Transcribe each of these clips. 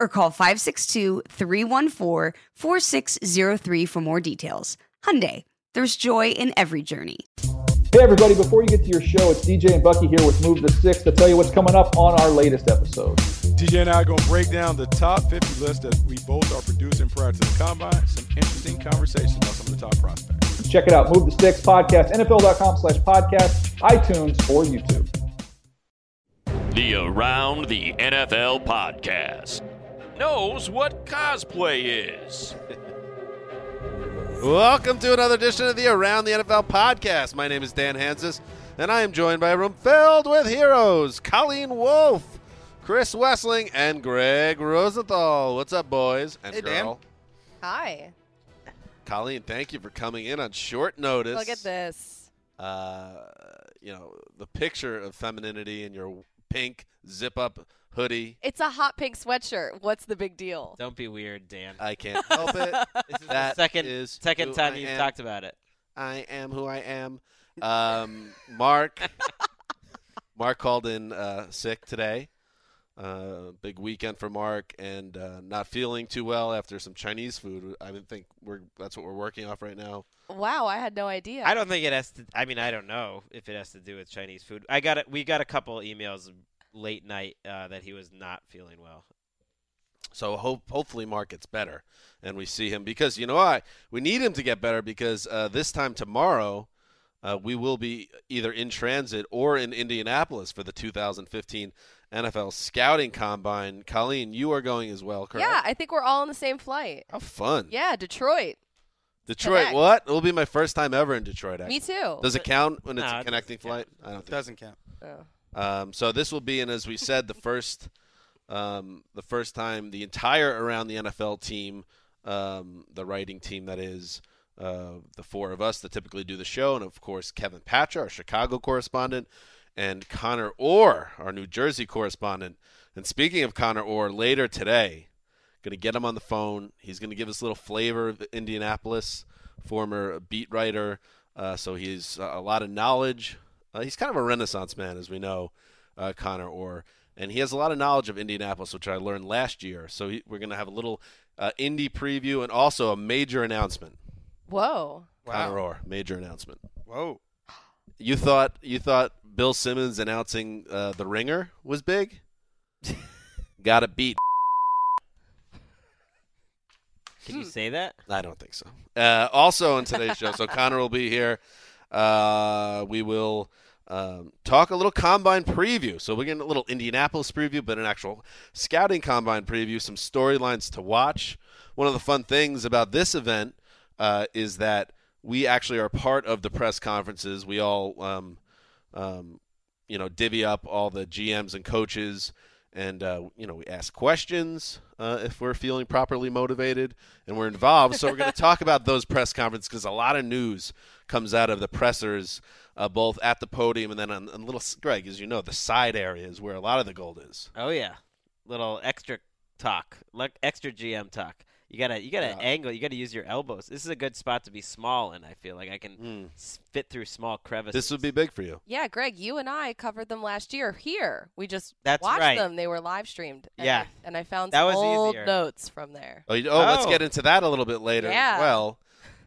or call 562-314-4603 for more details. Hyundai, there's joy in every journey. Hey, everybody, before you get to your show, it's DJ and Bucky here with Move the Sticks to tell you what's coming up on our latest episode. DJ and I are going to break down the top 50 list that we both are producing prior to the combine. Some interesting conversations about some of the top prospects. Check it out, Move the Sticks podcast, NFL.com slash podcast, iTunes, or YouTube. The Around the NFL podcast knows what cosplay is. Welcome to another edition of the Around the NFL podcast. My name is Dan Hanzus, and I am joined by a room filled with heroes Colleen Wolf, Chris Wesseling, and Greg Rosenthal. What's up, boys and Hey, Dan. girl? Hi. Colleen, thank you for coming in on short notice. Look at this. Uh, you know, the picture of femininity in your pink zip up hoodie. It's a hot pink sweatshirt. What's the big deal? Don't be weird, Dan. I can't help it. This is That the second is second time I you've am. talked about it. I am who I am. Um, Mark. Mark called in uh, sick today. Uh, big weekend for Mark, and uh, not feeling too well after some Chinese food. I didn't think we're that's what we're working off right now. Wow, I had no idea. I don't think it has to. I mean, I don't know if it has to do with Chinese food. I got it. We got a couple emails late night uh, that he was not feeling well. So hope hopefully Mark gets better, and we see him because you know what we need him to get better because uh, this time tomorrow. Uh, we will be either in transit or in Indianapolis for the 2015 NFL Scouting Combine. Colleen, you are going as well, correct? Yeah, I think we're all on the same flight. How fun. Yeah, Detroit. Detroit, Connect. what? It will be my first time ever in Detroit. Actually. Me too. Does it count when it's No, a connecting doesn't count. flight? I don't think it Doesn't count. Oh. Um, so this will be, and as we said, the first, um, the first time the entire around the NFL team, um, the writing team that is, uh, the four of us that typically do the show, and of course Kevin Patra, our Chicago correspondent, and Connor Orr, our New Jersey correspondent. And speaking of Connor Orr, later today, going to get him on the phone. He's going to give us a little flavor of Indianapolis, former beat writer. Uh, so he's uh, a lot of knowledge. Uh, he's kind of a renaissance man, as we know, uh, Connor Orr. And he has a lot of knowledge of Indianapolis, which I learned last year. So he, we're going to have a little uh, indie preview and also a major announcement. Whoa. Connor Orr, major announcement. Whoa. You thought you thought Bill Simmons announcing uh, the Ringer was big? Got to beat. Can you say that? I don't think so. Uh, also on today's show, so Connor will be here. Uh, we will um, talk a little combine preview. So we're getting a little Indianapolis preview, but an actual scouting combine preview, some storylines to watch. One of the fun things about this event uh, is that we actually are part of the press conferences. We all, um, um, you know, divvy up all the GMs and coaches and uh, you know we ask questions uh, if we're feeling properly motivated and we're involved. so we're going to talk about those press conferences because a lot of news comes out of the pressers, uh, both at the podium and then on, on little Greg, as you know, the side areas where a lot of the gold is. Oh yeah, little extra talk, like extra GM talk. You gotta you gotta Yeah. angle. You gotta use your elbows. This is a good spot to be small and I feel like I can Mm. fit through small crevices. This would be big for you. Yeah, Greg, you and I covered them last year here. We just That's watched right. them. They were live streamed. And Yeah. I, and I found That some was old easier. notes from there. Oh, you, oh, let's Oh. get into that a little bit later Yeah. as well.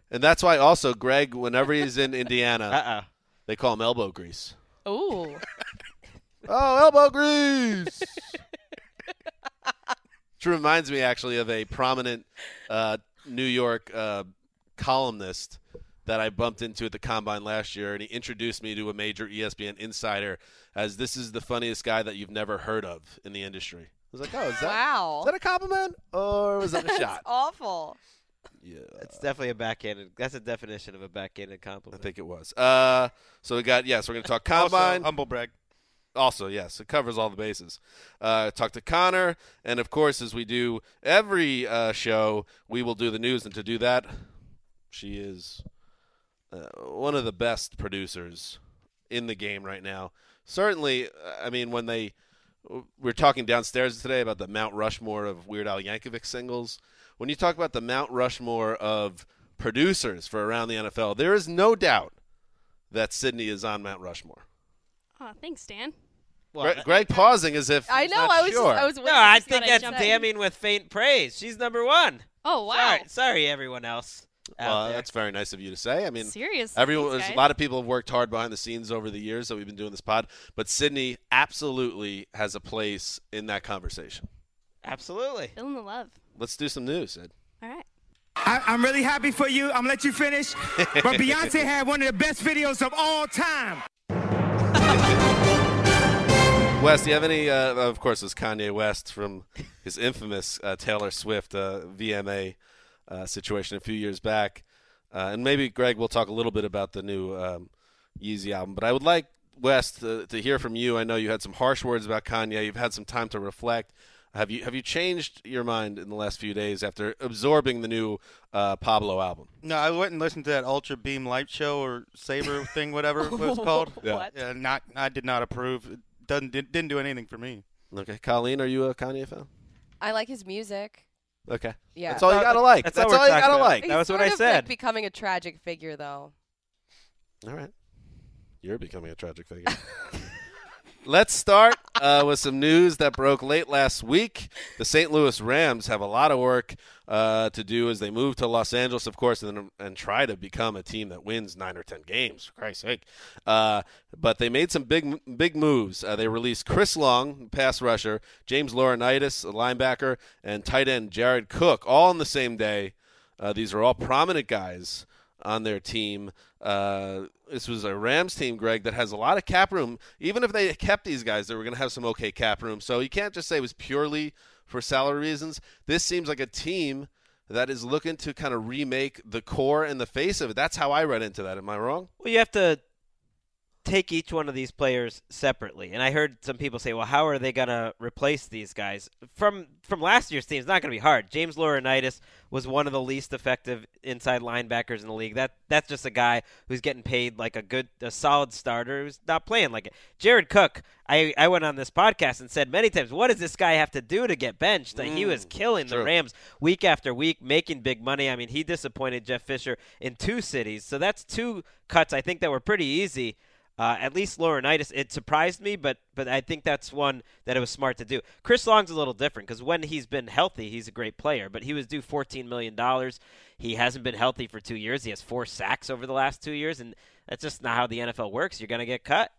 And that's why also Greg, whenever he's in Indiana, Uh uh they call him elbow grease. Ooh. Oh, elbow grease. Which reminds me actually of a prominent uh, New York uh, columnist that I bumped into at the combine last year, and he introduced me to a major ESPN insider as this is the funniest guy that you've never heard of in the industry. I was like, oh, is that, wow. is that a compliment or was that a That's shot? awful. Yeah. It's definitely a backhanded. That's a definition of a backhanded compliment. I think it was. Uh, so we got yes, we're gonna talk combine. Also, humble brag. Also, yes, it covers all the bases. Uh, talk to Connor, and of course, as we do every uh, show, we will do the news. And to do that, she is uh, one of the best producers in the game right now. Certainly, uh, I mean, when they we we're talking downstairs today about the Mount Rushmore of Weird Al Yankovic singles. When you talk about the Mount Rushmore of producers for around the NFL, there is no doubt that Sydney is on Mount Rushmore. Oh, thanks, Dan. Well, Greg, Greg pausing as if I know. not I was sure. just, I was no. I think thought I'd that's in. damning with faint praise. She's number one. Oh, wow. Sorry, sorry, everyone else. well, there. that's very nice of you to say. I mean, Serious. everyone, Thanks, there's a lot of people have worked hard behind the scenes over the years that we've been doing this pod, but Sydney absolutely has a place in that conversation. absolutely. Feeling the love. Let's do some news, Sid. All right. I, I'm really happy for you. I'm gonna let you finish. But Beyonce had one of the best videos of all time. Wes, do you have any? Uh, of course, it's Kanye West from his infamous uh, Taylor Swift uh, VMA uh, situation a few years back, uh, and maybe Greg will talk a little bit about the new um, Yeezy album. But I would like West to hear from you. I know you had some harsh words about Kanye. You've had some time to reflect. Have you have you changed your mind in the last few days after absorbing the new uh, Pablo album? No, I went and listened to that Ultra Beam Light Show or Saber thing, whatever it was called. Yeah. What? Yeah, not. I did not approve. It doesn't did, didn't do anything for me. Okay, Colleen, are you a Kanye fan? I like his music. Okay, Yeah. that's all you gotta like. That's That's, all all you gotta about. like. That He's was what I of, said. Like becoming a tragic figure, though. All right. You're becoming a tragic figure. Let's start uh, with some news that broke late last week. The St. Louis Rams have a lot of work uh, to do as they move to Los Angeles, of course, and, and try to become a team that wins nine or ten games. For Christ's sake! Uh, but they made some big, big moves. Uh, they released Chris Long, pass rusher, James Laurinaitis, a linebacker, and tight end Jared Cook, all on the same day. Uh, these are all prominent guys on their team. Uh, this was a Rams team, Greg, that has a lot of cap room. Even if they kept these guys, they were going to have some okay cap room. So you can't just say it was purely for salary reasons. This seems like a team that is looking to kind of remake the core and the face of it. That's how I read into that. Am I wrong? Well, you have to take each one of these players separately. And I heard some people say, "Well, how are they going to replace these guys?" From from last year's team, it's not going to be hard. James Laurinaitis was one of the least effective inside linebackers in the league. That that's just a guy who's getting paid like a good, a solid starter who's not playing like it. Jared Cook, I I went on this podcast and said many times, "What does this guy have to do to get benched?" Like, he was Mm, killing the true. Rams week after week, making big money. I mean, he disappointed Jeff Fisher in two cities, so that's two cuts I think that were pretty easy. Uh, at least Laurinaitis, it surprised me, but but I think that's one that it was smart to do. Chris Long's a little different because when he's been healthy, he's a great player. But he was due fourteen million dollars. He hasn't been healthy for two years. He has four sacks over the last two years, and that's just not how the NFL works. You're gonna get cut.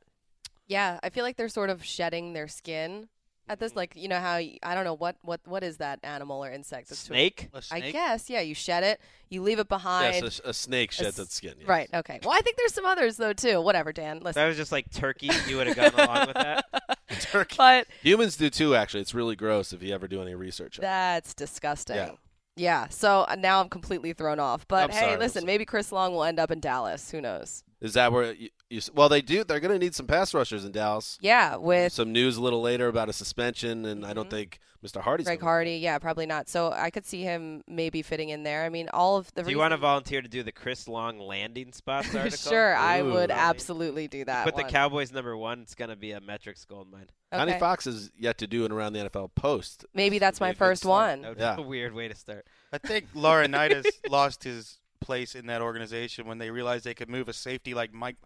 Yeah, I feel like they're sort of shedding their skin at this. Like, you know how I don't know what what what is that animal or insect? that's sort of- Snake. I guess. Yeah, you shed it, you leave it behind. Yes, a, a snake sheds s- its skin. yes. Right. Okay. Well, I think there's some others though too. Whatever, Dan. Listen. That was just like turkey. You would have gone along with that. Turkey. But Humans do too. Actually, it's really gross if you ever do any research. on it. that's disgusting. Yeah. Yeah. So uh, now I'm completely thrown off. But I'm hey, sorry, listen, maybe Chris Long will end up in Dallas. Who knows? Is that where? You, You, well, they do. They're going to need some pass rushers in Dallas. Yeah, with Some news a little later about a suspension, and I don't Mm-hmm. think Mr. Hardy's. Greg. Hardy. Yeah, probably not. So I could see him maybe fitting in there. I mean, all of the. Do you want to volunteer to do the Chris Long landing spots article? Sure, I Ooh. would absolutely do that. Put the. Cowboys number one. It's gonna be a metrics gold mine. Connie Fox is yet to do an around the NFL post. Maybe that's Be my first start. one. That Yeah. a weird way to start. I think Laurinaitis lost his place in that organization when they realized they could move a safety like Mike,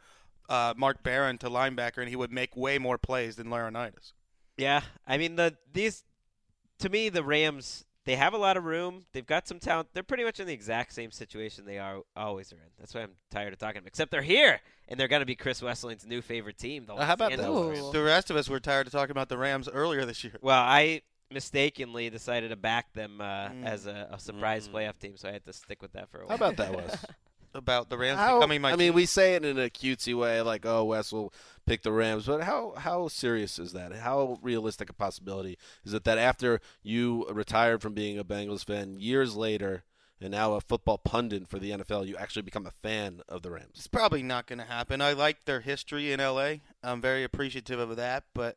uh, Mark Barron to linebacker, and he would make way more plays than Laurinaitis. Yeah, I mean the these to me the Rams they have a lot of room. They've got some talent. They're pretty much in the exact same situation they are always are in. That's why I'm tired of talking. About. Except they're here and they're going to be Chris Wesseling's new favorite team. The Uh, how about Los that? Angeles Ooh. Rams. The rest of us were tired of talking about the Rams earlier this year. Well, I mistakenly decided to back them uh, Mm. as a, a surprise Mm. playoff team, so I had to stick with that for a while. How about that, Wes? About the Rams How- becoming my I mean, we say it in a cutesy way, like, "Oh, Wes will pick the Rams," but how how serious is that? How realistic a possibility is it that after you retired from being a Bengals fan years later, and now a football pundit for the NFL, you actually become a fan of the Rams? It's probably not going to happen. I like their history in LA. I'm very appreciative of that, but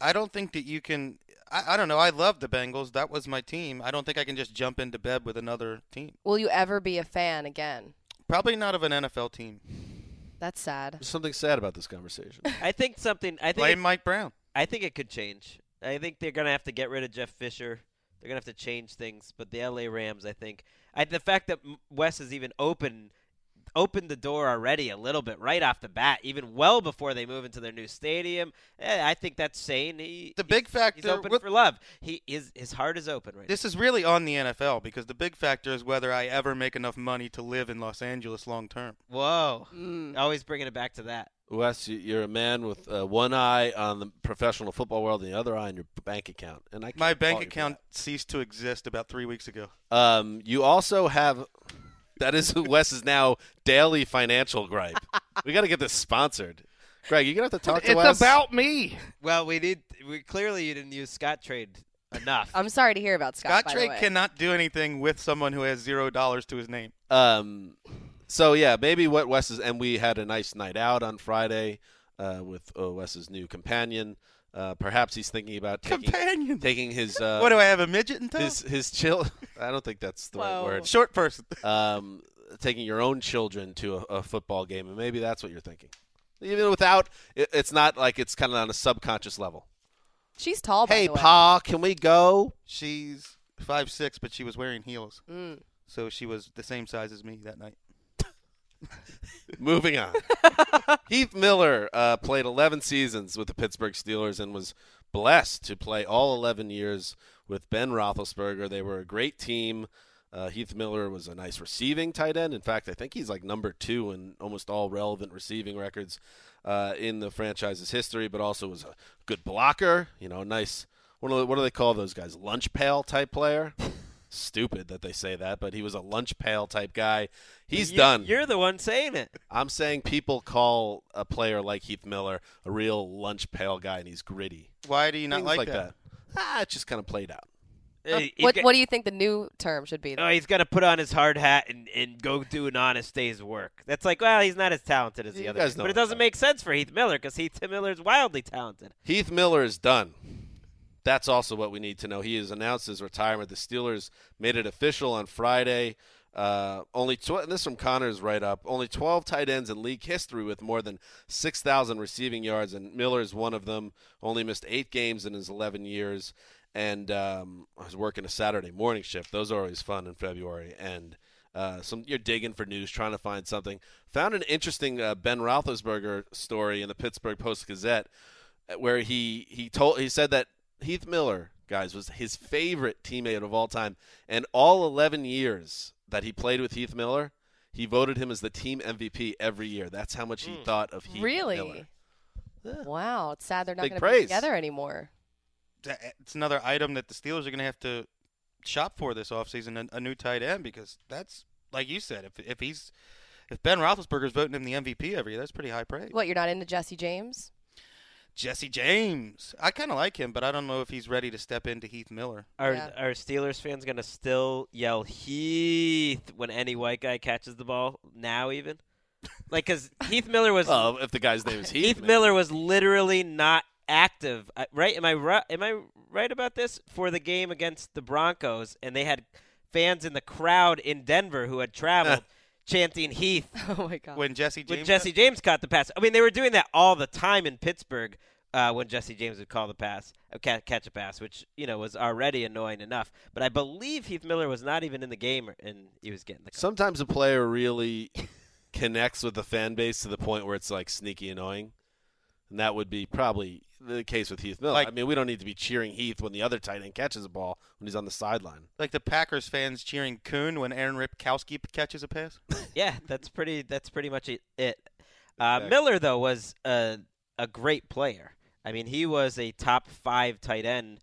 I don't think that you can. I, I don't know. I love the Bengals. That was my team. I don't think I can just jump into bed with another team. Will you ever be a fan again? Probably not of an NFL team. That's sad. There's something sad about this conversation. I think something. I think Blame it- Mike Brown. I think it could change. I think they're gonna have to get rid of Jeff Fisher. They're gonna have to change things. But the LA Rams, I think, I, the fact that Wes is even opened opened the door already a little bit right off the bat, even well before they move into their new stadium. eh, I think that's sane. He The big he's factor. open what- for love. He his his heart is open right. this is really on the NFL because the big factor is whether I ever make enough money to live in Los Angeles long term. Whoa, Mm. always bringing it back to that. Wes, you- you're a man with uh, one eye on the professional football world and the other eye on your bank account, and I My bank fault you for account ceased to exist about three weeks ago. Um, you also have. That is Wes's now daily financial gripe. we got to get this sponsored. Greg, you're gonna have to talk to Wes. About me. Well, we need. We clearly you didn't use Scottrade enough. I'm sorry to hear about Scott. Scott by the Trade way. cannot do anything with someone who has zero dollars to his name. Um, so yeah, maybe what Wes is, and we had a nice night out on Friday uh, with uh, Wes's new companion. Uh, perhaps he's thinking about taking, Companion. taking his uh, what do I have a midget in tow? his his chill. I don't think that's the right Whoa. word. Short person. Um, taking your own children to a, a football game, and maybe that's what you're thinking. Even without, it, it's not like it's kind of on a subconscious level. She's tall. By Hey, the way. Pa, can we go? She's five six, but she was wearing heels, Mm. so she was the same size as me that night. Moving on. Heath Miller uh, played 11 seasons with the Pittsburgh Steelers and was blessed to play all 11 years with Ben Roethlisberger. They were a great team. Uh, Heath Miller was a nice receiving tight end. In fact, I think he's like number two in almost all relevant receiving records uh, in the franchise's history, but also was a good blocker. You know, nice. What do, what do they call those guys? Lunch pail type player. Stupid that they say that, but he was a lunch pail type guy. He's You- done. You're the one saying it. I'm saying people call a player like Heath Miller a real lunch pail guy, and he's gritty. Why do you not Things like, like that? Ah, it just kind of played out. Uh, What got- What do you think the new term should be? Oh, he's got to put on his hard hat and, and go do an honest day's work. That's like, well, he's not as talented as the You other guys guys, know but it doesn't make sense for Heath Miller because Heath Miller is wildly talented. Heath Miller is done. That's also what we need to know. He has announced his retirement. The Steelers made it official on Friday. Uh, only tw- this from Connor's write up. Only 12 tight ends in league history with more than 6,000 receiving yards, and Miller is one of them. Only missed eight games in his 11 years, and um, I was working a Saturday morning shift. Those are always fun in February, and uh, some you're digging for news, trying to find something. Found an interesting uh, Ben Roethlisberger story in the Pittsburgh Post Gazette, uh, where he he told he said that Heath Miller, guys, was his favorite teammate of all time, and all 11 years that he played with Heath Miller, he voted him as the team MVP every year. That's how much he hmm. thought of Heath Miller. really? Miller. Wow, it's sad they're not going to be together anymore. Eh, it's another item that the Steelers are going to have to shop for this offseason, a, a new tight end, because that's like you said, if if he's if Ben Roethlisberger's voting him the MVP every year, that's pretty high praise. What? You're not into Jesse James? Jesse James, I kind of like him, but I don't know if he's ready to step into Heath Miller. Are Yeah. are Steelers fans gonna still yell Heath when any white guy catches the ball now? Even Like, because Heath Miller was. Well, if the guy's name is Heath, Heath maybe. Miller was literally not active, right? Am I right? Am I right about this for the game against the Broncos? And they had fans in the crowd in Denver who had traveled chanting Heath Oh my god. When Jesse James when Jesse James caught the pass. I mean, they were doing that all the time in Pittsburgh uh, when Jesse James would call the pass, uh, catch a pass, which you know was already annoying enough. But I believe Heath Miller was not even in the game, and he was getting the. Call. Sometimes a player really connects with the fan base to the point where it's like sneaky annoying, and that would be probably the case with Heath Miller. Like- I mean, we don't need to be cheering Heath when the other tight end catches a ball when he's on the sideline. like the Packers fans cheering Kuhn when Aaron Ripkowski catches a pass. yeah, that's pretty. That's pretty much it. it. Uh, Miller though was a a great player. I mean, he was a top five tight end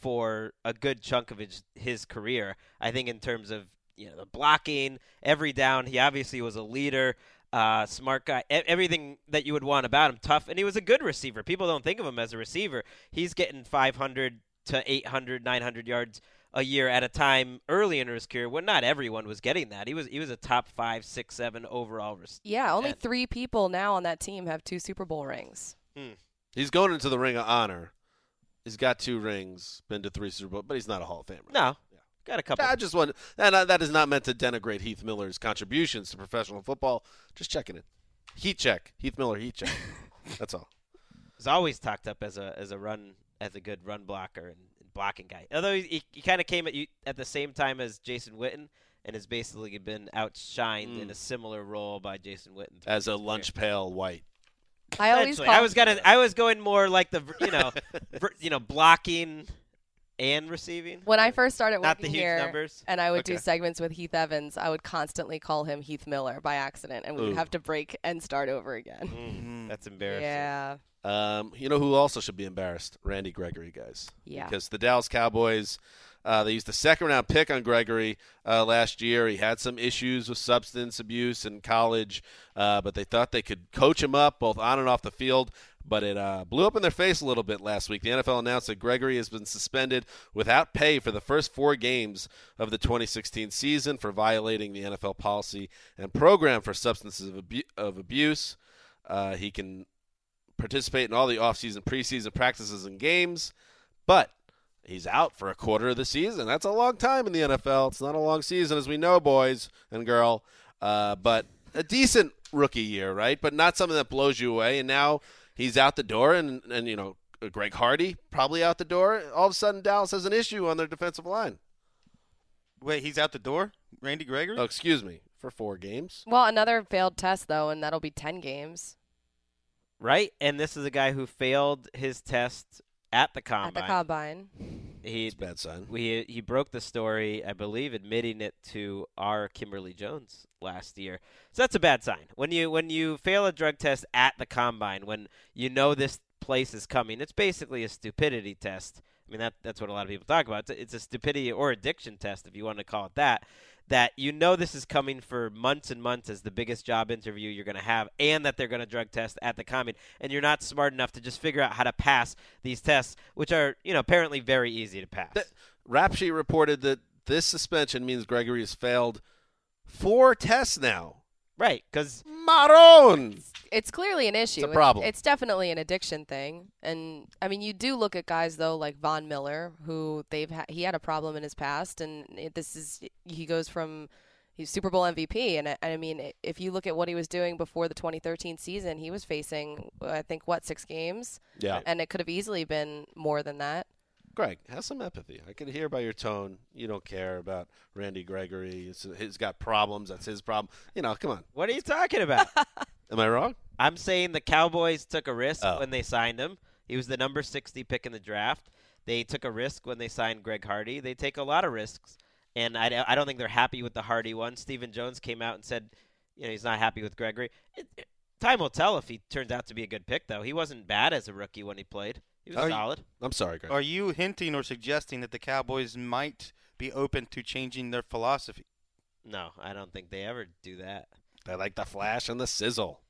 for a good chunk of his his career. I think in terms of you know the blocking, every down, he obviously was a leader. Uh, smart guy, e- everything that you would want about him. Tough, and he was a good receiver. People don't think of him as a receiver. He's getting 500 to 800, 900 yards a year at a time early in his career when not everyone was getting that. He was he was a top five, six, seven overall. Rec- yeah, only end. three people now on that team have two Super Bowl rings. He's going into the Ring of Honor. He's got two rings, been to three Super Bowl, but he's not a Hall of Famer. No, got a couple. I just want, and uh, that is not meant to denigrate Heath Miller's contributions to professional football. Just checking it. Heat check. Heath Miller heat check. That's all. was always talked up as a as a run as a good run blocker and, and blocking guy. Although he, he kind of came at you at the same time as Jason Witten and has basically been outshined in a similar role by Jason Witten. As a his career. lunch pail white. I always I was gonna I was going more like the you know ver- you know blocking and receiving. When I first started Not working the huge here, numbers. and I would do segments with Heath Evans, I would constantly call him Heath Miller by accident, and we Ooh. would have to break and start over again. Mm, that's embarrassing. Yeah. Um, you know who also should be embarrassed? Randy Gregory, guys. Yeah. Because the Dallas Cowboys, uh, they used the second round pick on Gregory uh, last year. He had some issues with substance abuse in college, uh, but they thought they could coach him up both on and off the field. But it uh, blew up in their face a little bit last week. The NFL announced that Gregory has been suspended without pay for the first four games of the 2016 season for violating the NFL policy and program for substances of, abu- of abuse. Uh, he can participate in all the offseason, preseason practices and games, but he's out for a quarter of the season. That's a long time in the NFL. It's not a long season, as we know, boys and girl, uh, but a decent rookie year, right? But not something that blows you away. And now he's out the door, and and you know Greg Hardy probably out the door. All of a sudden, Dallas has an issue on their defensive line. Wait, he's out the door? Randy Gregory? Oh, excuse me, for four games. Well, another failed test though, and that'll be ten games Right, and this is a guy who failed his test at the combine. at the combine. He It's a bad sign. we he broke the story, I believe, admitting it to our Kimberly Jones last year. So that's a bad sign. When you when you fail a drug test at the combine, when you know this place is coming, it's basically a stupidity test. I mean that that's what a lot of people talk about. It's a, it's a stupidity or addiction test, if you want to call it that. That you know this is coming for months and months as the biggest job interview you're going to have, and that they're going to drug test at the combine, and you're not smart enough to just figure out how to pass these tests, which are you know apparently very easy to pass. Th- Rap Sheet reported that this suspension means Gregory has failed four tests now. Right, because Maron. It's clearly an issue. It's a problem. It's, definitely an addiction thing, and I mean, you do look at guys though like Von Miller, who they've ha- he had a problem in his past, and it, this is he goes from he's Super Bowl MVP, and I, I mean, if you look at what he was doing before the 2013 season, he was facing I think what six games, Yeah. and it could have easily been more than that. Greg, have some empathy. I can hear by your tone you don't care about Randy Gregory. It's, he's got problems. That's his problem. You know, come on. What are you talking about? Am I wrong? I'm saying the Cowboys took a risk Oh. when they signed him. He was the number 60 pick in the draft. They took a risk when they signed Greg Hardy. They take a lot of risks, and I, I don't think they're happy with the Hardy one. Stephen Jones came out and said, you know, he's not happy with Gregory. It, it- time will tell if he turns out to be a good pick, though. He wasn't bad as a rookie when he played. He was Are you- solid. I'm sorry, Greg. Are you hinting or suggesting that the Cowboys might be open to changing their philosophy? No, I don't think they ever do that. I like the flash and the sizzle.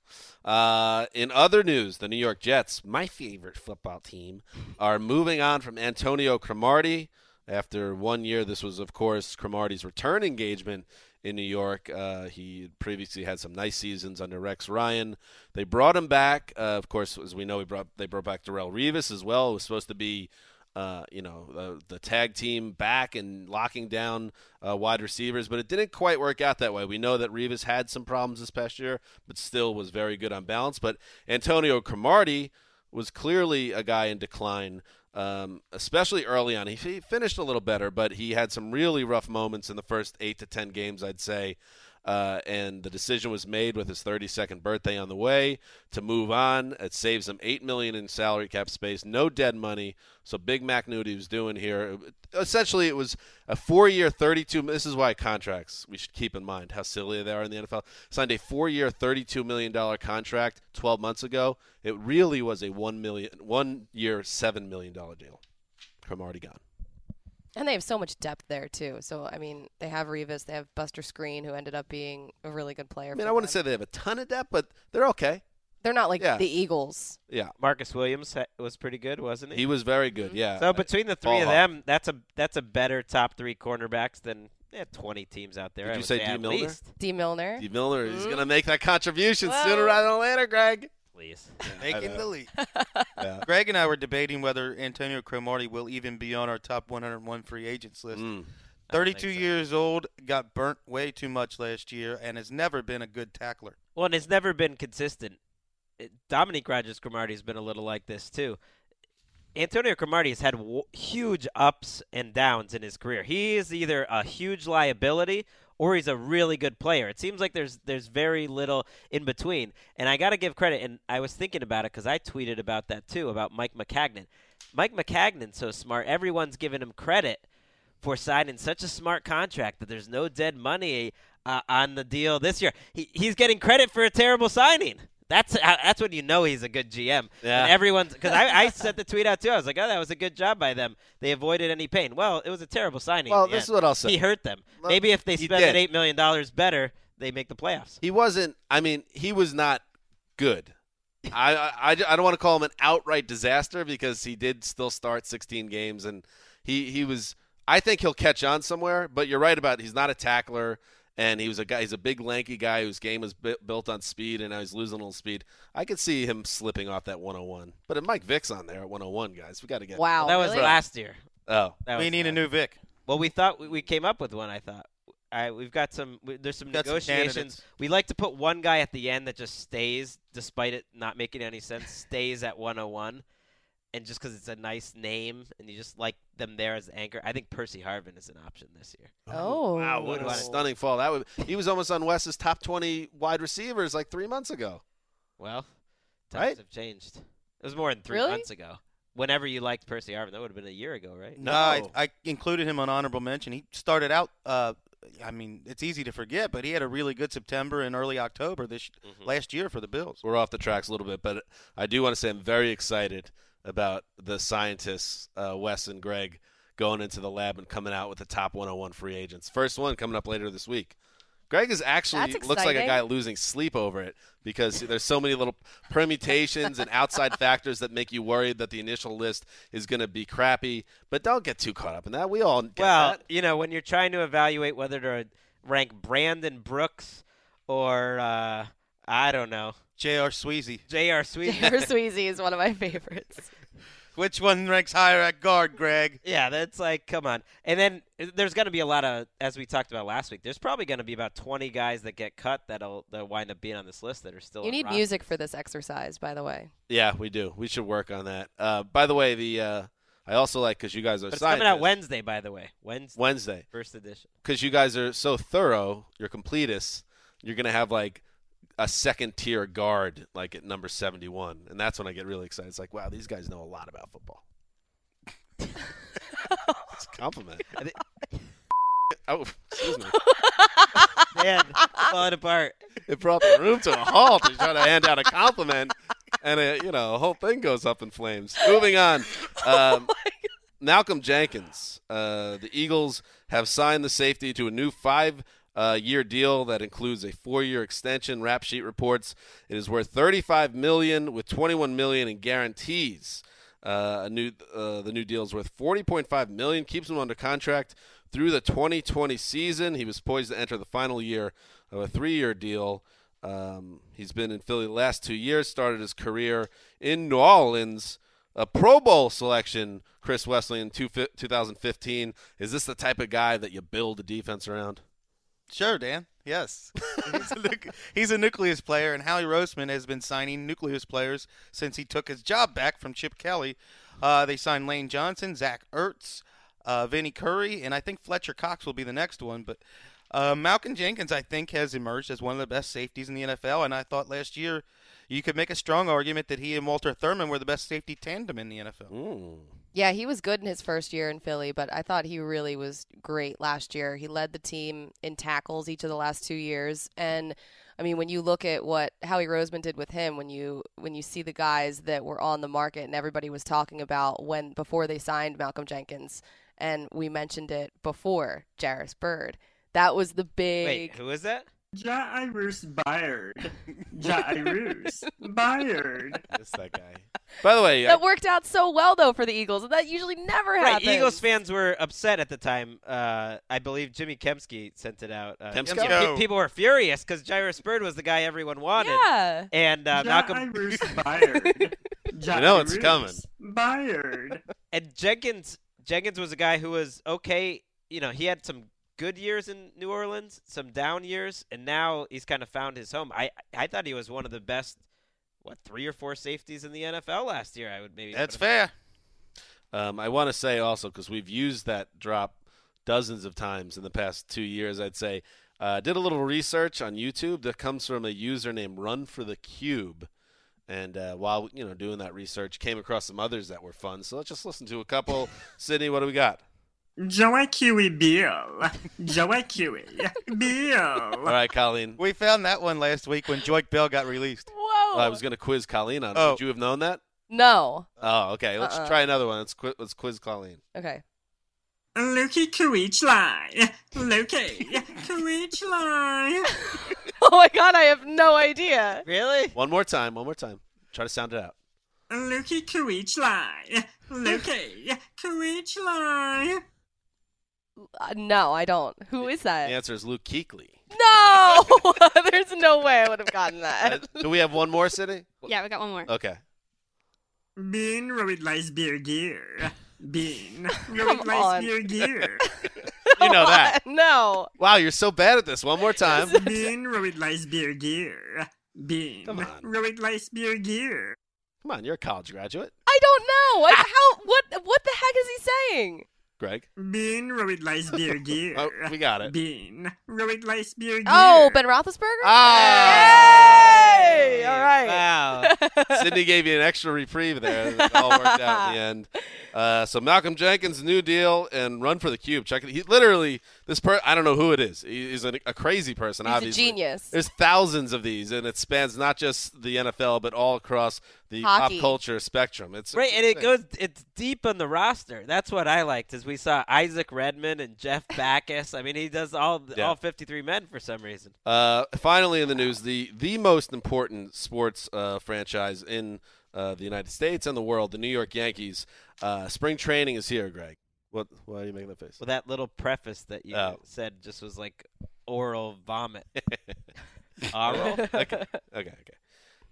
Uh, in other news, the New York Jets, my favorite football team, are moving on from Antonio Cromartie. After one year, this was, of course, Cromartie's return engagement in New York. Uh, he previously had some nice seasons under Rex Ryan. They brought him back. Uh, of course, as we know, we brought they brought back Darrelle Revis as well. It was supposed to be. Uh, you know the, the tag team back and locking down uh, wide receivers, but it didn't quite work out that way. We know that Revis had some problems this past year, but still was very good on balance. But Antonio Cromartie was clearly a guy in decline um, especially early on. He, he, finished a little better, but he had some really rough moments in the first eight to ten games, I'd say. Uh, and the decision was made with his 32nd birthday on the way to move on. It saves him eight million in salary cap space, no dead money. So Big Mac knew what he was doing here. Essentially, it was a four-year, 32. This is why contracts we should keep in mind how silly they are in the NFL. Signed a four-year, 32 million dollar contract 12 months ago. It really was a one million, one-year, seven million dollar deal. I'm already gone. And they have so much depth there too. So I mean, they have Revis, they have Buster Skrine, who ended up being a really good player. I mean, I wouldn't say they have a ton of depth, but they're okay. They're not like Yeah. the Eagles. Yeah, Marcus Williams was pretty good, wasn't he? he was very good. Yeah. So between the three Ball of hawk. them, that's a that's a better top three cornerbacks than yeah, 20 teams out there. Did I you would say D. at Milner? least. Dee Milner. Steve Miller is Mhm. going to make that contribution Well- sooner rather than later, Greg. Please. Making the leap. Yeah. Greg and I were debating whether Antonio Cromartie will even be on our top 101 free agents list. Mm. 32 years old, got burnt way too much last year, and has never been a good tackler. Well, and it's never been consistent. It, Dominique Rodgers-Cromartie has been a little like this too. Antonio Cromartie has had w- huge ups and downs in his career. He is either a huge liability or he's a really good player. It seems like there's there's very little in between. And I got to give credit. And I was thinking about it because I tweeted about that too about Mike Maccagnan. Mike Maccagnan's so smart. Everyone's giving him credit for signing such a smart contract that there's no dead money uh, on the deal this year. He, he's getting credit for a terrible signing. That's uh, that's when you know he's a good GM. Yeah. And everyone's because I, I sent the tweet out too. I was like, oh, that was a good job by them. They avoided any pain. Well, it was a terrible signing. Well, this is end. what I'll say. He hurt them. Well, Maybe if they he spend did. that eight million dollars better, they make the playoffs. He wasn't. I mean, he was not good. I, I, I don't want to call him an outright disaster because he did still start 16 games and he, he was. I think he'll catch on somewhere. But you're right about he's not a tackler and he was a guy. He's a big lanky guy whose game was bu- built on speed and now he's losing a little speed. I could see him slipping off that 101. But if Mike Vick's on there at 101, guys, we got to get. Wow. that was really? last year. Oh, That we was need a new Vic. Well, we thought we- we came up with one. I thought. I, we've got some. we- There's some Got some negotiations. candidates. we like to put one guy at the end that just stays, despite it not making any sense. stays at 101, and just because it's a nice name and you just like them there as anchor. I think Percy Harvin is an option this year. Oh. Wow, what a stunning fall! That would he was almost on Wes's top 20 wide receivers like three months ago. Well, times Right? have changed. It was more than three Really? months ago. Whenever you liked Percy Harvin, that would have been a year ago, right? No, I, I included him on honorable mention. He started out. Uh, I mean, it's easy to forget, but he had a really good September and early October this Mm-hmm. last year for the Bills. We're off the tracks a little bit, but I do want to say I'm very excited about the scientists, uh, Wes and Greg, going into the lab and coming out with the top 101 free agents. First one coming up later this week. Greg is actually looks like a guy losing sleep over it because there's so many little permutations and outside factors that make you worried that the initial list is going to be crappy. But don't get too caught up in that. We all get well, that. you know, when you're trying to evaluate whether to rank Brandon Brooks or uh, I don't know, J.R. Sweezy. J.R. Sweet. J.R. Sweezy is one of my favorites. Which one ranks higher at guard, Greg? Yeah, that's like, come on. And then uh, there's going to be a lot of, as we talked about last week, there's probably going to be about 20 guys that get cut that'll that wind up being on this list that are still. You need roster. music for this exercise, by the way. Yeah, we do. We should work on that. Uh, by the way, the uh, I also like because you guys are But it's coming out. Wednesday, by the way. Wednesday, Wednesday. first edition. because you guys are so thorough, you're completists. You're gonna have like a second tier guard, like at number seventy one, and that's when I get really excited. It's like, wow, these guys know a lot about football. it's a compliment. oh, excuse me. Man, falling apart. It brought the room to a halt. He's trying to hand out a compliment, and it, you know, the whole thing goes up in flames. Moving on. Um, Malcolm Jenkins. Uh, the Eagles have signed the safety to a new five. Uh, year deal that includes a four-year extension. Rap sheet reports it is worth 35 million with 21 million in guarantees. Uh, a new uh, the new deal is worth 40.5 million, keeps him under contract through the 2020 season. He was poised to enter the final year of a three-year deal. Um, he's been in Philly the last two years. Started his career in New Orleans. A Pro Bowl selection, Chris Wesley in two, 2015. Is this the type of guy that you build a defense around? Sure, Dan. Yes. he's, a nuc- he's a nucleus player, and Howie Roseman has been signing nucleus players since he took his job back from Chip Kelly. Uh, they signed Lane Johnson, Zach Ertz, uh, Vinny Curry, and I think Fletcher Cox will be the next one. But uh, Malcolm Jenkins, I think, has emerged as one of the best safeties in the NFL, and I thought last year you could make a strong argument that he and Walter Thurmond were the best safety tandem in the NFL. Yeah, he was good in his first year in Philly, but I thought he really was great last year. He led the team in tackles each of the last two years, and I mean, when you look at what Howie Roseman did with him, when you when you see the guys that were on the market and everybody was talking about when before they signed Malcolm Jenkins, and we mentioned it before, Jairus Byrd. That was the big. Wait, who is that? Jairus Byrd. Jairus Byrd. That's that guy. By the way, that worked out so well though for the Eagles, and that usually never Right, happens. Eagles fans were upset at the time. Uh, I believe Jimmy Kempski sent it out. Uh, Kemsky? yeah, pe- people were furious because Jairus Byrd was the guy everyone wanted. Yeah. And uh, Malcolm Jairus Byrd. I know it's coming. Jairus Byrd. and Jenkins Jenkins was a guy who was okay. You know, he had some good years in New Orleans, some down years, and now he's kind of found his home. I I thought he was one of the best, what three or four safeties in the NFL last year. I would maybe That's fair. Um, I want to say also because we've used that drop dozens of times in the past two years. I'd say uh, did a little research on YouTube that comes from a user named Run for the Cube, and uh, while you know doing that research, came across some others that were fun. So let's just listen to a couple. Sydney, what do we got? Joey Kiwi Bill. Joey Kiwi Bill. All right, Colleen. We found that one last week when Joique Bell got released. Whoa. Well, I was going to quiz Colleen on it. Oh. Would you have known that? No. Oh, okay. Let's Uh-uh. try another one. Let's quiz, let's quiz Colleen. Okay. Lukey Kuichlai. Lukey Kuichlai. Oh my god, I have no idea. Really? One more time. One more time. Try to sound it out. Lukey Kuichlai. Lukey Kuichlai. Uh, no, I don't. Who is that? The answer is Luke Kuechly. No, there's no way I would have gotten that. Do we have one more, city? Yeah, we got one more. Okay. Bean Roid Beer Gear. Bean Come Roid on. Beer Gear. You know that. no. Wow, you're so bad at this. One more time. Bean Roid Beer Gear. Bean Come on. Roid Beer Gear. Come on, you're a college graduate. I don't know. Like how? What? What the heck is he saying? Greg. Bean Roid Beer Gear. Oh, we got it. Bean Roid Beer Oh, Ben Roethlisberger. Ah! Hey! All right. Wow. Sydney gave you an extra reprieve there. It all worked out in the end. Uh, so Malcolm Jenkins, new deal, and run for the cube. Check it. He literally this per. I don't know who it is. He's a, a crazy person. He's a obviously, genius. There's thousands of these, and it spans not just the NFL, but all across the Hockey. pop culture spectrum. It's Right, and it insane. goes. It's deep on the roster. That's what I liked. Is we saw Isaac Redman and Jeff Backus. I mean, he does all Yeah. all 53 men for some reason. Uh, finally, in the news, the the most important sports uh, franchise in uh, the United States and the world, the New York Yankees. Uh, spring training is here, Greg. What? Why are you making that face? Well, that little preface that you Oh. said just was like oral vomit. Oral. okay, okay, okay.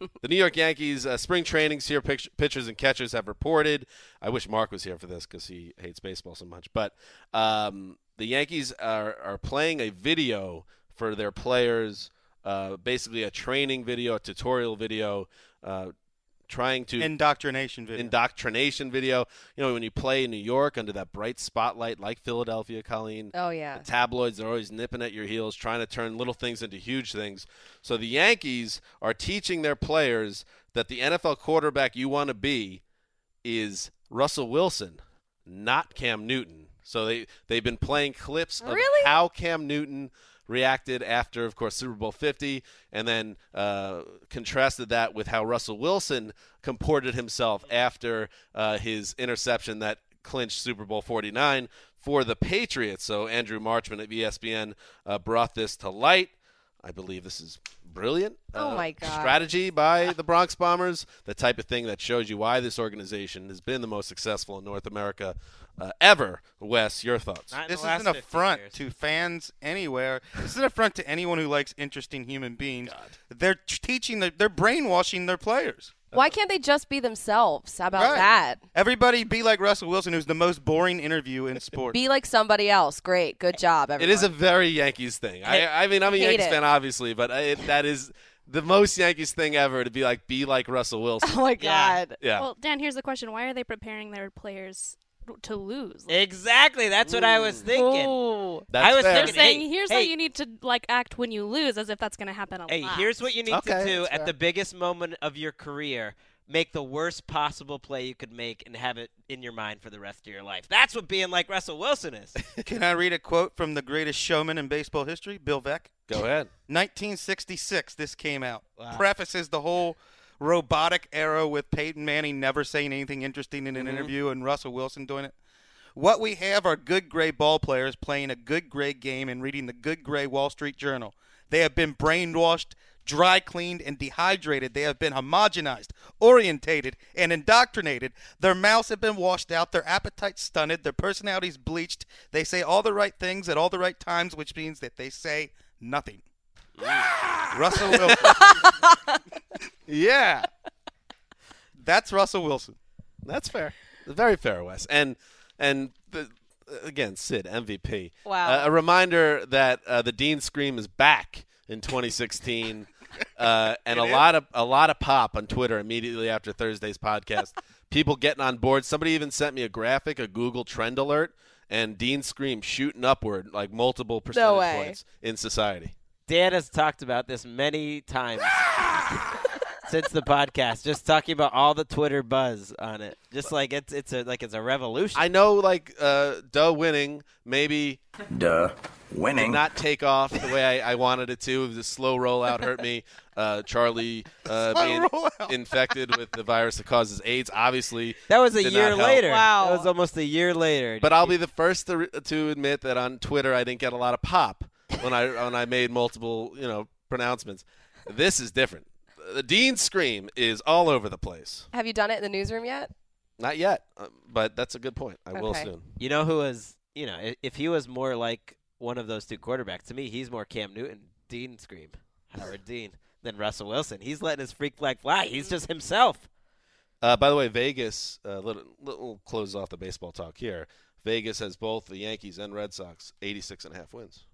The New York Yankees uh, spring trainings here. Pitch- pitchers and catchers have reported. I wish Mark was here for this because he hates baseball so much. But um, the Yankees are are playing a video for their players, uh, basically a training video, a tutorial video, uh, trying to Indoctrination video. indoctrination video. You know, when you play in New York under that bright spotlight, like Philadelphia, Colleen. Oh yeah. The tabloids are always nipping at your heels, trying to turn little things into huge things. So the Yankees are teaching their players that the NFL quarterback you want to be is Russell Wilson, not Cam Newton. So they they've been playing clips of Really? how Cam Newton reacted after, of course, Super Bowl 50, and then uh, contrasted that with how Russell Wilson comported himself after uh, his interception that clinched Super Bowl 49 for the Patriots. So Andrew Marchand at ESPN uh, brought this to light. I believe this is brilliant. Oh uh, my God. Strategy by the Bronx Bombers, the type of thing that shows you why this organization has been the most successful in North America uh, ever. Wes, your thoughts? This is an affront to fans anywhere. This is an affront to anyone who likes interesting human beings. They're t- teaching, their, they're brainwashing their players. Why can't they just be themselves? How about Right. that? Everybody be like Russell Wilson, who's the most boring interview in sports. Be like somebody else. Great. Good job, everyone. It is a very Yankees thing. I, I mean, I'm a Yankees it. fan, obviously, but I, that is the most Yankees thing ever to be like, be like Russell Wilson. Oh my God. Yeah. Well, Dan, here's the question: Why are they preparing their players to lose? Exactly. That's what I was thinking. That's I was fair. They're thinking, saying hey, here's hey, how you need to like act when you lose, as if that's going to happen a Hey, lot. here's what you need Okay, to do at fair. the biggest moment of your career. Make the worst possible play you could make and have it in your mind for the rest of your life. That's what being like Russell Wilson is. Can I read a quote from the greatest showman in baseball history, Bill Veeck? Go ahead. 1966, this came out. Wow. Prefaces the whole robotic era with Peyton Manning never saying anything interesting in an mm-hmm. interview and Russell Wilson doing it. What we have are good gray ball players playing a good gray game and reading the good gray Wall Street Journal. They have been brainwashed, dry cleaned, and dehydrated. They have been homogenized, orientated, and indoctrinated. Their mouths have been washed out, their appetites stunted, their personalities bleached. They say all the right things at all the right times, which means that they say nothing. Russell Wilson. yeah. That's Russell Wilson. That's fair. Very fair, Wes. And and the, again, Sid MVP. Wow. Uh, a reminder that uh, the Dean Scream is back in 2016, uh, and a lot of a lot of pop on Twitter immediately after Thursday's podcast. People getting on board. Somebody even sent me a graphic, a Google trend alert, and Dean Scream shooting upward like multiple percentage way. points in society. Dan has talked about this many times since the podcast, just talking about all the Twitter buzz on it. Just like it's it's a like it's a revolution. I know, like, uh, Duh winning maybe Duh. did Winning. not take off the way I, I wanted it to. It was a slow rollout hurt me. Uh, Charlie uh, being infected with the virus that causes AIDS, obviously. that was a did year later. Wow. That was almost a year later. But I'll be the first to, to admit that on Twitter I didn't get a lot of pop when I when I made multiple you know pronouncements. This is different. The Dean scream is all over the place. Have you done it in the newsroom yet? Not yet, uh, but that's a good point. I will Okay. soon. You know who was, you know, i- if he was more like one of those two quarterbacks, to me, he's more Cam Newton, Dean Scream, Howard Dean, than Russell Wilson. He's letting his freak flag fly. He's just himself. Uh, by the way, Vegas, uh, little, little close off the baseball talk here. Vegas has both the Yankees and Red Sox 86 and a half wins.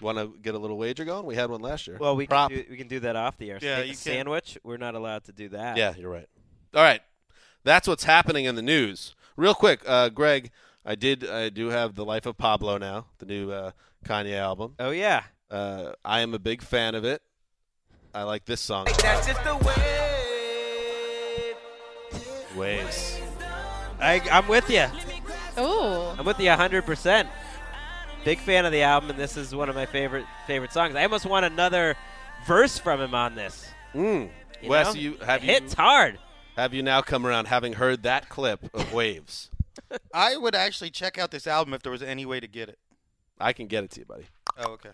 Want to get a little wager going? We had one last year. Well, we Prop. can do, we can do that off the air. Yeah, Sa- you can. Sandwich, we're not allowed to do that. Yeah, you're right. All right, that's what's happening in the news. Real quick, uh, Greg, I did, I do have the Life of Pablo now, the new uh, Kanye album. Oh yeah. Uh, I am a big fan of it. I like this song. That's just the way. Waves. I, I'm with you. Ooh. I'm with you 100%. Big fan of the album, and this is one of my favorite favorite songs. I almost want another verse from him on this. Mm. You Wes, know? you have It you hits hard. have you now come around having heard that clip of Waves? I would actually check out this album if there was any way to get it. I can get it to you, buddy. Oh, okay.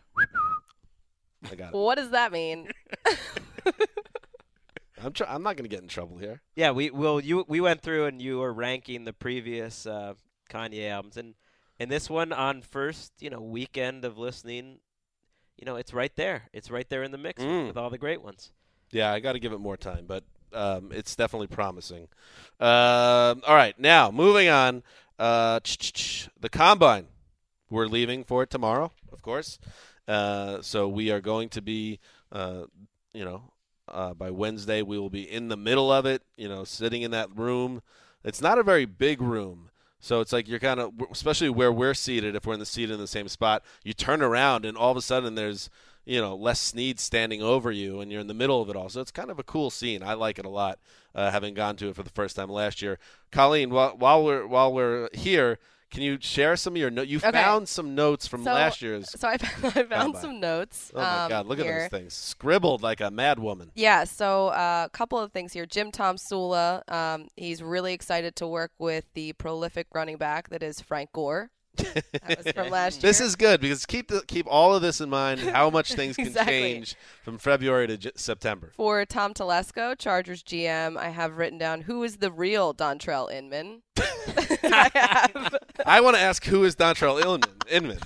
I got it. What does that mean? I'm tr- I'm not going to get in trouble here. Yeah, we well you we went through and you were ranking the previous uh, Kanye albums, and and this one on first you know weekend of listening, you know it's right there. It's right there in the mix Mm. with all the great ones. Yeah, I got to give it more time, but um, it's definitely promising. Um all right, now moving on. Uh, the combine. We're leaving for it tomorrow, of course. Uh, so we are going to be, uh, you know, uh, by Wednesday we will be in the middle of it. You know, sitting in that room. It's not a very big room. So it's like you're kind of, especially where we're seated, if we're in the seat in the same spot, you turn around and all of a sudden there's, you know, Les Snead standing over you and you're in the middle of it all. So it's kind of a cool scene. I like it a lot, uh, having gone to it for the first time last year. Colleen, while, while we're while we're here, can you share some of your notes? You Okay. found some notes from So- last year's. So I found, I found some notes. Oh my um, God! Look here. at those things, scribbled like a mad woman. Yeah, so a couple of things here. Jim Tomsula, um, he's really excited to work with the prolific running back that is Frank Gore. That was from last This is good because keep the, keep all of this in mind. How much things can Exactly. change from February to J- September. For Tom Telesco, Chargers GM, I have written down who is the real Dontrelle Inman. I have. I want to ask who is Dontrelle Inman? Inman.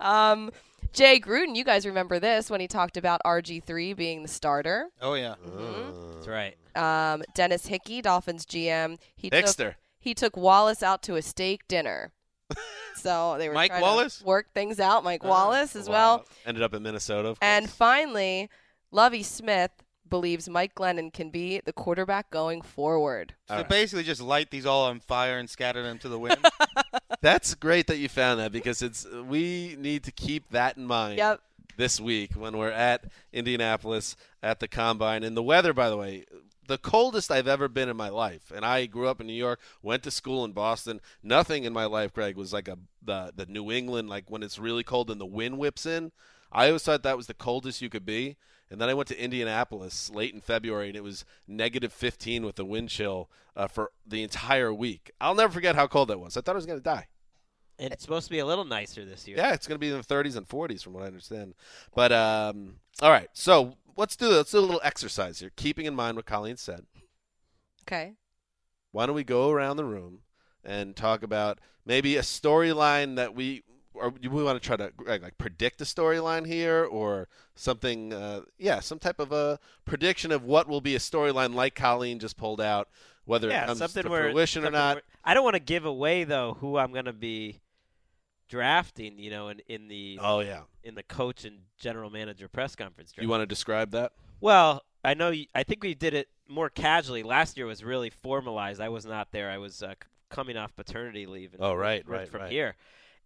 Um, Jay Gruden, you guys remember this when he talked about RG3 being the starter. Oh yeah, That's right. Um, Dennis Hickey, Dolphins GM, he Hickster. took he took Wallace out to a steak dinner. So they were Mike trying Wallace? to work things out. Mike Uh, Wallace as Wow. well. Ended up in Minnesota. Of And finally, Lovie Smith believes Mike Glennon can be the quarterback going forward. So All right. basically, just light these all on fire and scatter them to the wind. That's great that you found that because it's we need to keep that in mind. Yep. This week when we're at Indianapolis at the combine and the weather, by the way, the coldest I've ever been in my life. And I grew up in New York, went to school in Boston. Nothing in my life, Greg, was like a the the New England like when it's really cold and the wind whips in. I always thought that was the coldest you could be. And then I went to Indianapolis late in February, and it was negative 15 with the wind chill uh, for the entire week. I'll never forget how cold that was. I thought I was going to die. And it's supposed to be a little nicer this year. Yeah, it's going to be in the 30s and 40s, from what I understand. But um, all right, so let's do let's do a little exercise here, keeping in mind what Colleen said. Okay. Why don't we go around the room and talk about maybe a storyline that we or do we want to try to like, like predict a storyline here or something? Uh, yeah, some type of a prediction of what will be a storyline like Colleen just pulled out, whether yeah, it comes something to where, fruition or not. where- I don't want to give away though who I'm going to be drafting. You know, in in the Oh yeah, in the coach and general manager press conference. you want to describe that? Well, I know. You, I think we did it more casually. Last year was really formalized. I was not there. I was uh, c- coming off paternity leave. And Oh, right, worked right, from right. here.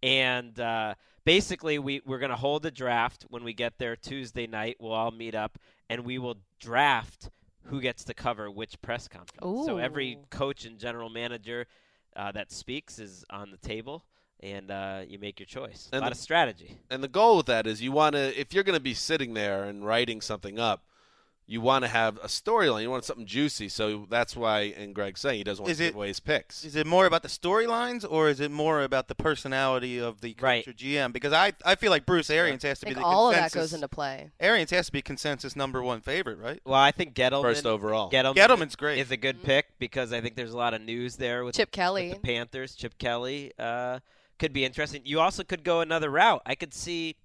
And uh, basically, we we're going to hold a draft when we get there Tuesday night. We'll all meet up and we will draft who gets to cover which press conference. So every coach and general manager uh, that speaks is on the table. And uh, you make your choice. And a lot the- of strategy. And the goal with that is you want to, if you're going to be sitting there and writing something up, you want to have a storyline. You want something juicy. So that's why, and Greg's saying he doesn't want Is to it- give away his picks. Is it more about the storylines or is it more about the personality of the coach Right. or GM? Because I, I feel like Bruce Arians has to I be think the all of that goes into play. Arians has to be consensus number one favorite, right? Well, I think Gettleman. First overall. Gettleman Gettleman's great. Is a good pick because I think there's a lot of news there with Chip with Kelly. the Panthers. Chip Kelly uh, could be interesting. You also could go another route. I could see,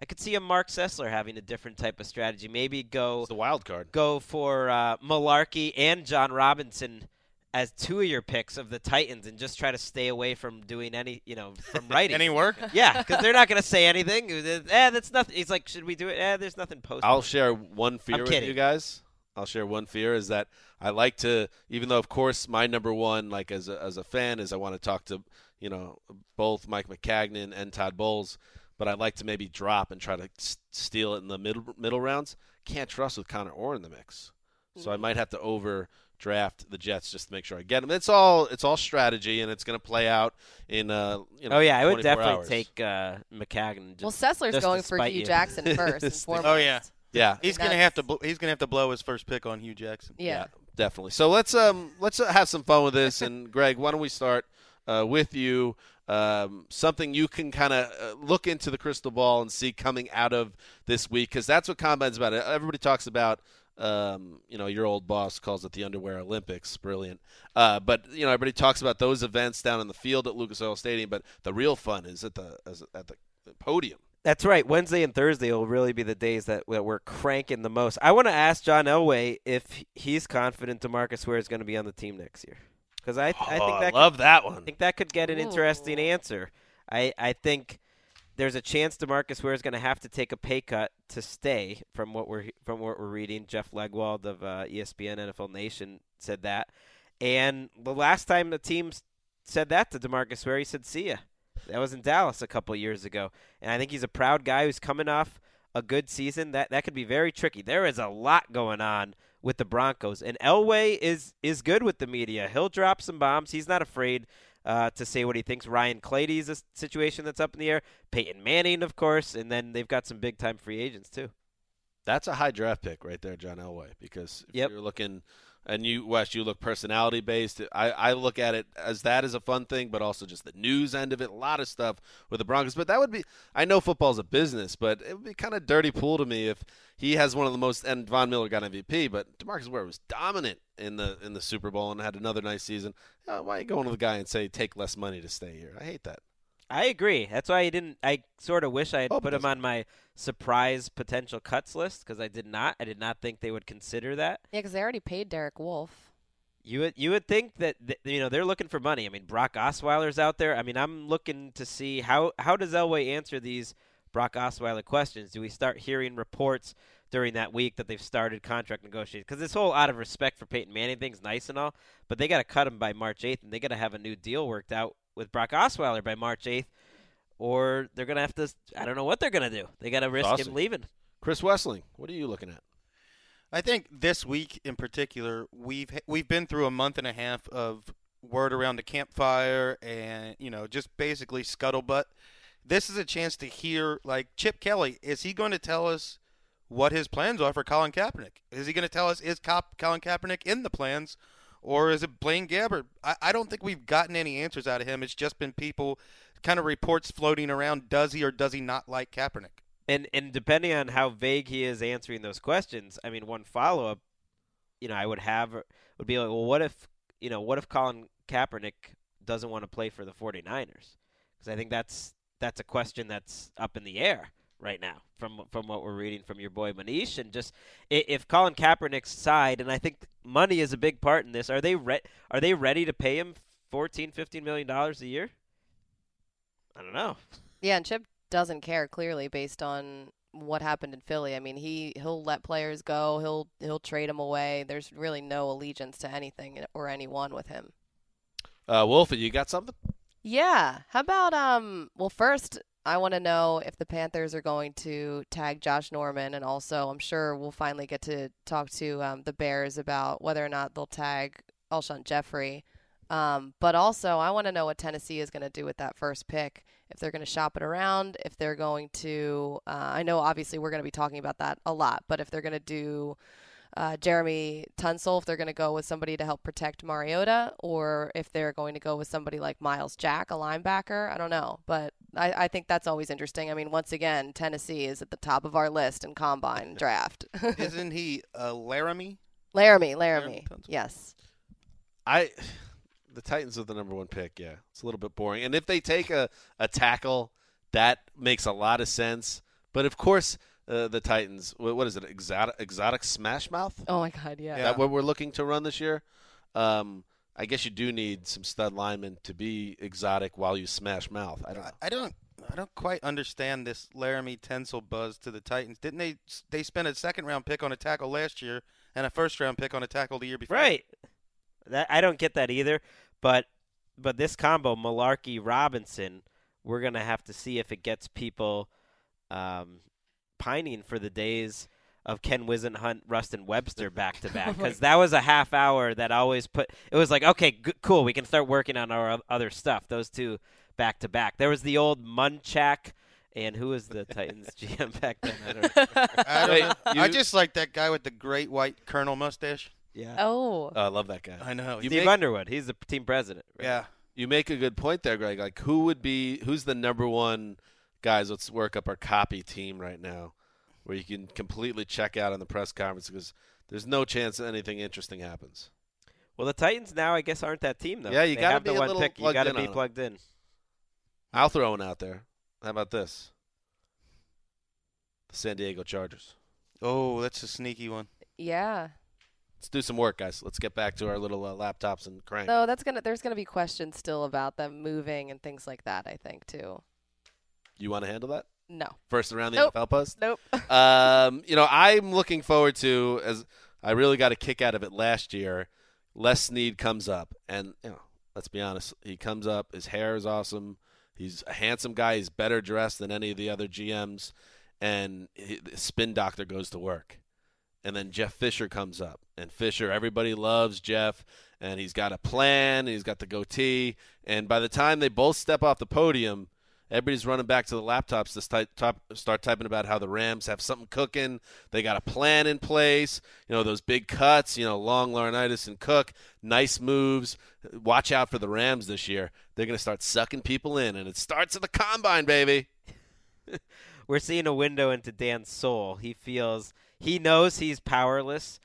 I could see a Mark Sessler having a different type of strategy. Maybe go It's the wild card. go for uh, Mularkey and Jon Robinson as two of your picks of the Titans, and just try to stay away from doing any, you know, from writing Any work? Yeah, because they're not going to say anything. Eh, that's nothing. He's like, should we do it? Eh, there's nothing posted. I'll share one fear I'm with kidding. you guys. I'll share one fear is that I like to, even though of course my number one, like as a, as a fan, is I want to talk to, you know, both Mike Maccagnan and Todd Bowles, but I'd like to maybe drop and try to s- steal it in the middle middle rounds. Can't trust with Connor Orr in the mix, so I might have to overdraft the Jets just to make sure I get them. It's all it's all strategy, and it's going to play out in uh, you know. Oh yeah, I would definitely hours. take uh, McCagnon. Just, Well, Sessler's just going for Hugh you. Jackson first and foremost. Oh yeah, Yeah, he's gonna have to. bl- He's gonna have to blow his first pick on Hue Jackson. Yeah. definitely. So let's um let's uh, have some fun with this. And Greg, why don't we start uh, with you? Um, something you can kind of uh, look into the crystal ball and see coming out of this week, because that's what combine's about. Everybody talks about. Um, you know, your old boss calls it the Underwear Olympics. Brilliant. Uh, but you know, everybody talks about those events down in the field at Lucas Oil Stadium. But the real fun is at the is at the podium. That's right. Wednesday and Thursday will really be the days that, that we're cranking the most. I want to ask John Elway if he's confident Demarcus Ware is going to be on the team next year. Because I, I Oh, think I that love could, that I think that could get an interesting answer. I, I think there's a chance Demarcus Ware is going to have to take a pay cut to stay. From what we're from what we're reading, Jeff Legwold of uh, ESPN NFL Nation said that. And the last time the team said that to Demarcus Ware, he said, "See ya." That was in Dallas a couple years ago, and I think he's a proud guy who's coming off a good season. That that could be very tricky. There is a lot going on with the Broncos, and Elway is is good with the media. He'll drop some bombs. He's not afraid uh, to say what he thinks. Ryan Clady's a situation that's up in the air. Peyton Manning, of course, and then they've got some big time free agents too. That's a high draft pick right there, John Elway, because if Yep. you're looking and you Wes, you look personality based. I, I look at it as that is a fun thing, but also just the news end of it. A lot of stuff with the Broncos, but that would be. I know football's a business, but it would be kind of dirty pool to me if he has one of the most. And Von Miller got MVP, but Demarcus Ware was dominant in the in the Super Bowl and had another nice season. Uh, why you going to the guy and say take less money to stay here? I hate that. I agree. That's why I didn't. I sort of wish I had Oh, put him on my surprise potential cuts list because I did not. I did not think they would consider that. Yeah, because they already paid Derek Wolfe. You would you would think that th- you know they're looking for money. I mean, Brock Osweiler's out there. I mean, I'm looking to see how how does Elway answer these Brock Osweiler questions. Do we start hearing reports during that week that they've started contract negotiations? Because this whole out of respect for Peyton Manning thing's nice and all, but they got to cut him by March 8th, and they got to have a new deal worked out with Brock Osweiler by March 8th, or they're gonna have to. I don't know what they're gonna do. They got to risk Awesome. him leaving. Chris Wesseling, what are you looking at? I think this week in particular, we've we've been through a month and a half of word around the campfire and you know just basically scuttlebutt. This is a chance to hear like Chip Kelly. Is he going to tell us what his plans are for Colin Kaepernick? Is he going to tell us is Cop- Colin Kaepernick in the plans, or is it Blaine Gabbert? I, I don't think we've gotten any answers out of him. It's just been people kind of reports floating around. Does he or does he not like Kaepernick? And and depending on how vague he is answering those questions, I mean, one follow up, you know, I would have would be like, well, what if you know, what if Colin Kaepernick doesn't want to play for the 49ers? Because I think that's that's a question that's up in the air right now from from what we're reading from your boy Manish and just if Colin Kaepernick's side and I think money is a big part in this are they re- are they ready to pay him 14 15 million dollars a year I don't know Yeah, and Chip doesn't care clearly based on what happened in Philly. I mean, he he'll let players go. He'll he'll trade them away. There's really no allegiance to anything or anyone with him. Uh, Wolfie, you got something? Yeah. How about um well first I want to know if the Panthers are going to tag Josh Norman and also I'm sure we'll finally get to talk to um, the Bears about whether or not they'll tag Alshon Jeffery. Um, but also I want to know what Tennessee is going to do with that first pick. If they're going to shop it around, if they're going to uh, I know obviously we're going to be talking about that a lot, but if they're going to do uh, Jeremy Tunsil, if they're going to go with somebody to help protect Mariota, or if they're going to go with somebody like Myles Jack, a linebacker. I don't know, but I, I think that's always interesting. I mean, once again, Tennessee is at the top of our list in combine draft. Isn't he uh, Laremy? Laremy, Laremy, yes. I the Titans are the number one pick. Yeah, it's a little bit boring. And if they take a, a tackle, that makes a lot of sense. But of course, uh, the Titans. What, what is it? Exotic, exotic smash mouth. Oh my God, yeah. Is that what we're looking to run this year? Um, I guess you do need some stud linemen to be exotic while you smash mouth. I don't. know. I don't. I don't quite understand this Laremy Tunsil buzz to the Titans. Didn't they? They spent a second round pick on a tackle last year and a first round pick on a tackle the year before. Right. That I don't get that either. But but this combo, Mularkey Robinson, we're gonna have to see if it gets people um, pining for the days of Ken Whisenhunt, Ruston Webster back to oh back because that was a half hour that always put. It was like okay, good, cool, we can start working on our other stuff. Those two back to back. There was the old Munchak. And who was the Titans GM back then? I don't know. I, don't Wait. I just like that guy with the great white colonel mustache. Yeah. Oh. Oh, I love that guy. I know. You Steve make- Underwood. He's the team president. right? Yeah. You make a good point there, Greg. Like, who would be who's the number one guys? Let's work up our copy team right now, where you can completely check out on the press conference because there's no chance that anything interesting happens. Well, the Titans now, I guess, aren't that team though. Yeah, you gotta have the be a one little pick. You plugged got to in be plugged in. I'll throw one out there. How about this? The San Diego Chargers. Oh, that's a sneaky one. Yeah. Let's do some work, guys. Let's get back to our little uh, laptops and crank. No, that's gonna. There's gonna be questions still about them moving and things like that. I think too. You want to handle that? No. First around the Nope. NFL post? Nope. um, you know, I'm looking forward to as I really got a kick out of it last year. Les Snead comes up, and you know, let's be honest, he comes up. His hair is awesome. He's a handsome guy. He's better dressed than any of the other GMs, and he, the spin doctor goes to work. And then Jeff Fisher comes up, and Fisher, everybody loves Jeff, and he's got a plan. He's got the goatee, and by the time they both step off the podium, Everybody's running back to the laptops to start, top, start typing about how the Rams have something cooking. They got a plan in place. You know those big cuts. You know Long, Laurinaitis, and Cook. Nice moves. Watch out for the Rams this year. They're going to start sucking people in, and it starts at the combine, baby. We're seeing a window into Dan's soul. He feels he knows he's powerless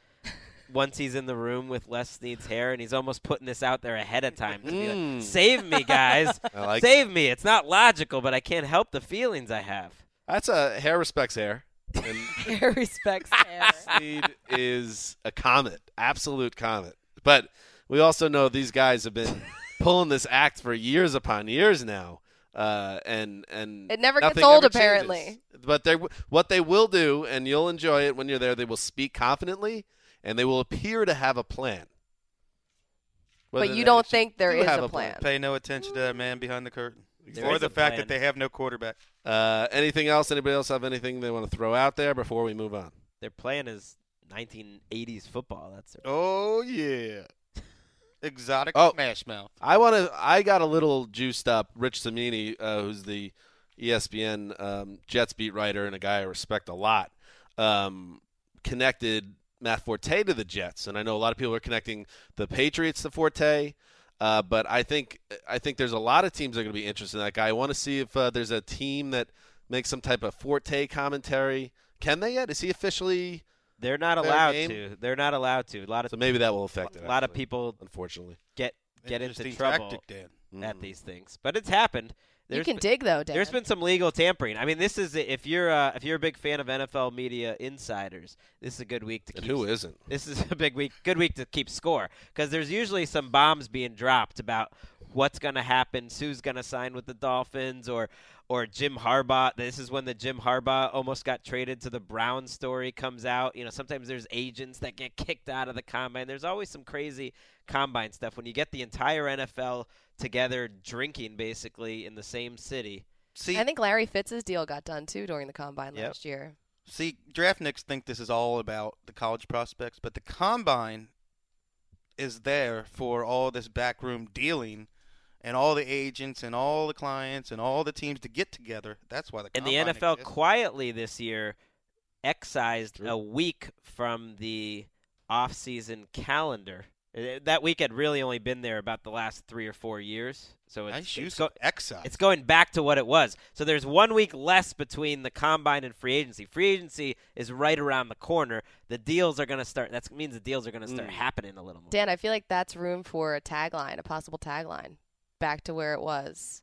once he's in the room with Les Snead's hair, and he's almost putting this out there ahead of time to be Mm. like, "Save me, guys! Like Save me!" It's not logical, but I can't help the feelings I have. That's a hair respects hair. And Hair respects hair. Snead is a comet, absolute comet. But we also know these guys have been pulling this act for years upon years now. Uh, and and It never gets old, ever changes. apparently. But they what they will do, and you'll enjoy it when you're there. They will speak confidently, and they will appear to have a plan. Whether But you don't actually think there do is have a plan. Pay no attention to that man behind the curtain, There or the fact plan. that they have no quarterback. Uh, anything else? Anybody else have anything they want to throw out there before we move on? Their plan is 1980s football. That's their Oh yeah. Exotic Oh. smash mouth. I want to. I got a little juiced up. Rich Cimini, uh, who's the ESPN um, Jets beat writer and a guy I respect a lot, um, connected Matt Forte to the Jets, and I know a lot of people are connecting the Patriots to Forte. Uh, but I think I think there's a lot of teams that are going to be interested in that guy. I want to see if uh, there's a team that makes some type of Forte commentary. Can they yet? Is he officially? They're not allowed game? to. They're not allowed to. A lot of So maybe that will affect it. a lot of people unfortunately, get get into Interesting trouble tactic, Dan. at Mhm. these things. But it's happened. You can been- dig though, Dan. There's been some legal tampering. I mean, this is if you're uh, if you're a big fan of NFL media insiders, this is a good week to And keep. who isn't? This is a big week, good week to keep score because there's usually some bombs being dropped about what's going to happen, who's going to sign with the Dolphins, or or Jim Harbaugh. This is when the Jim Harbaugh almost got traded to the Browns story comes out. You know, sometimes there's agents that get kicked out of the combine. There's always some crazy combine stuff when you get the entire NFL together drinking basically in the same city. See, I think Larry Fitz's deal got done too during the combine Yep. last year. See, draftniks think this is all about the college prospects, but the combine is there for all this backroom dealing and all the agents and all the clients and all the teams to get together. That's why the combine And the NFL exists. quietly this year excised a week from the off-season calendar. Uh, That week had really only been there about the last three or four years. So it's, Nice it's, use go- of excise. it's going back to what it was. So there's one week less between the combine and free agency. Free agency is right around the corner. The deals are going to start. That means the deals are going to start Mm. happening a little more. Dan, I feel like that's room for a tagline, a possible tagline, back to where it was,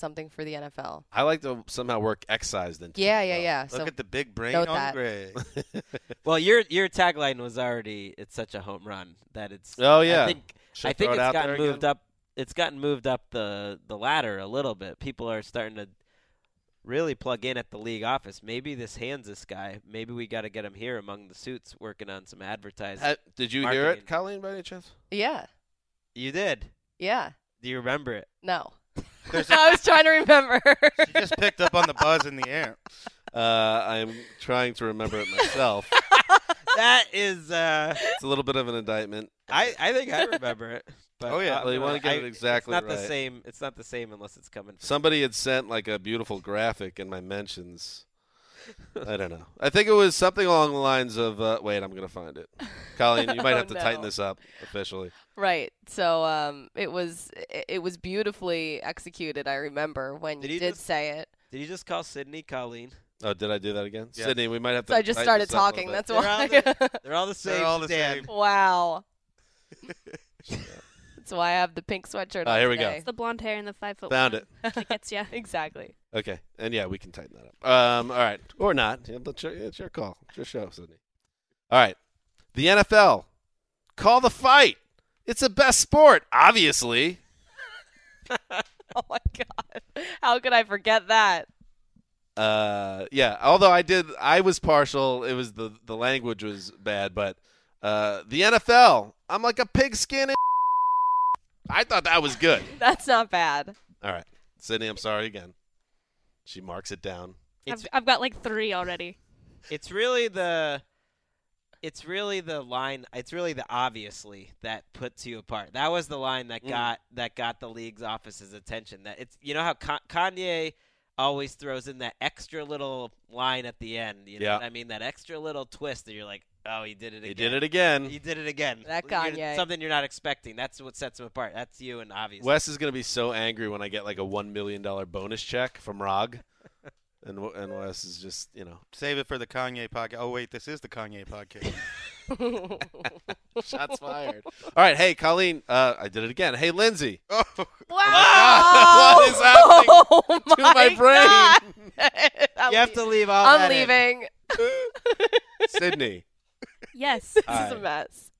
something for the NFL. I like to somehow work excised into. Yeah, it. yeah, yeah. Look so at the big brain on that. Greg. Well, your your tagline was already it's such a home run that it's. Oh, yeah. I think Should I I think it it's gotten moved again? up. It's gotten moved up the the ladder a little bit. People are starting to really plug in at the league office. Maybe this hands this guy. Maybe we got to get him here among the suits working on some advertising. Ha- did you hear it, Colleen, by any chance? yeah, You did. yeah. Do you remember it? No, There's I was trying to remember. she just picked up on the buzz in the air. Uh, I'm trying to remember it myself. that is. Uh, it's a little bit of an indictment. I I think I remember it. But Oh, yeah. uh, Well, you wanna I- get it exactly It's not the same. It's not the same unless it's coming. From Somebody had sent like a beautiful graphic in my mentions. I don't know. I think it was something along the lines of. Uh, wait, I'm gonna find it. Colleen, you might Oh, have to tighten this up officially. right. So um, it was it, it was beautifully executed. I remember when Did you did just- say it. Did you just call Sydney Colleen? Oh, did I do that again, Yeah. Sydney? We might have to. So I just started this talking. That's bit. They're all why. the, they're all the same. They're all the same. wow. That's why I have the pink sweatshirt Ah, on here we go. today. It's the blonde hair and the five foot. Found one it. that gets ya. exactly. Okay, and yeah, we can tighten that up. Um, all right, or not. Yeah, but your- it's your call. It's your show, Sydney. All right, the NFL. Call the fight. It's the best sport, obviously. Oh my god. How could I forget that? Uh, yeah. Although I did, I was partial. It was the the language was bad, but uh, the NFL. I'm like a pigskin. I thought that was good. That's not bad. All right, Sydney. I'm sorry again. She marks it down. It's I've, I've got like three already. it's really the it's really the line it's really the obviously that puts you apart that was the line that Mm. got that got the league's office's attention that it's you know how Ka- kanye always throws in that extra little line at the end. You know Yeah. what I mean? That extra little twist that you're like, oh, he did it again. He did it again. He did it again. That You're, something you're not expecting. That's what sets him apart. That's you and obviously. Wes is gonna be so angry when I get like a one million dollar bonus check from Rog, and and Wes is just you know Save it for the Kanye podcast. Oh wait, this is the Kanye podcast. shots fired. All right, hey Colleen, uh, I did it again. Hey Lindsay, oh, Wow! what is happening Oh to my brain? You have to leave all I'm that in. leaving. Sydney. Yes. This Hi. is a mess.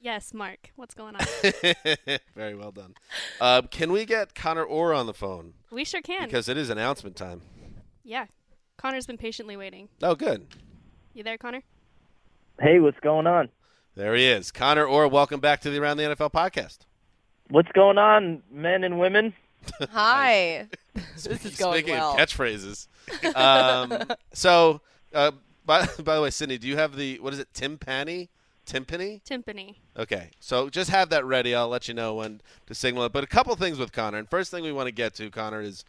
Yes, Mark. What's going on? Very well done. Um, can we get Connor Orr on the phone We sure can. because it is announcement time? yeah. Connor's been patiently waiting. Oh, good. You there, Connor? Hey, what's going on? There he is, Connor Orr. Welcome back to the Around the NFL podcast. What's going on, men and women? Hi. this is going Speaking well. of catchphrases, um, so uh, by by the way, Sydney, do you have the what is it, timpani? Timpani? Timpani. Okay, so just have that ready. I'll let you know when to signal it. But a couple things with Connor. And first thing we want to get to, Connor, is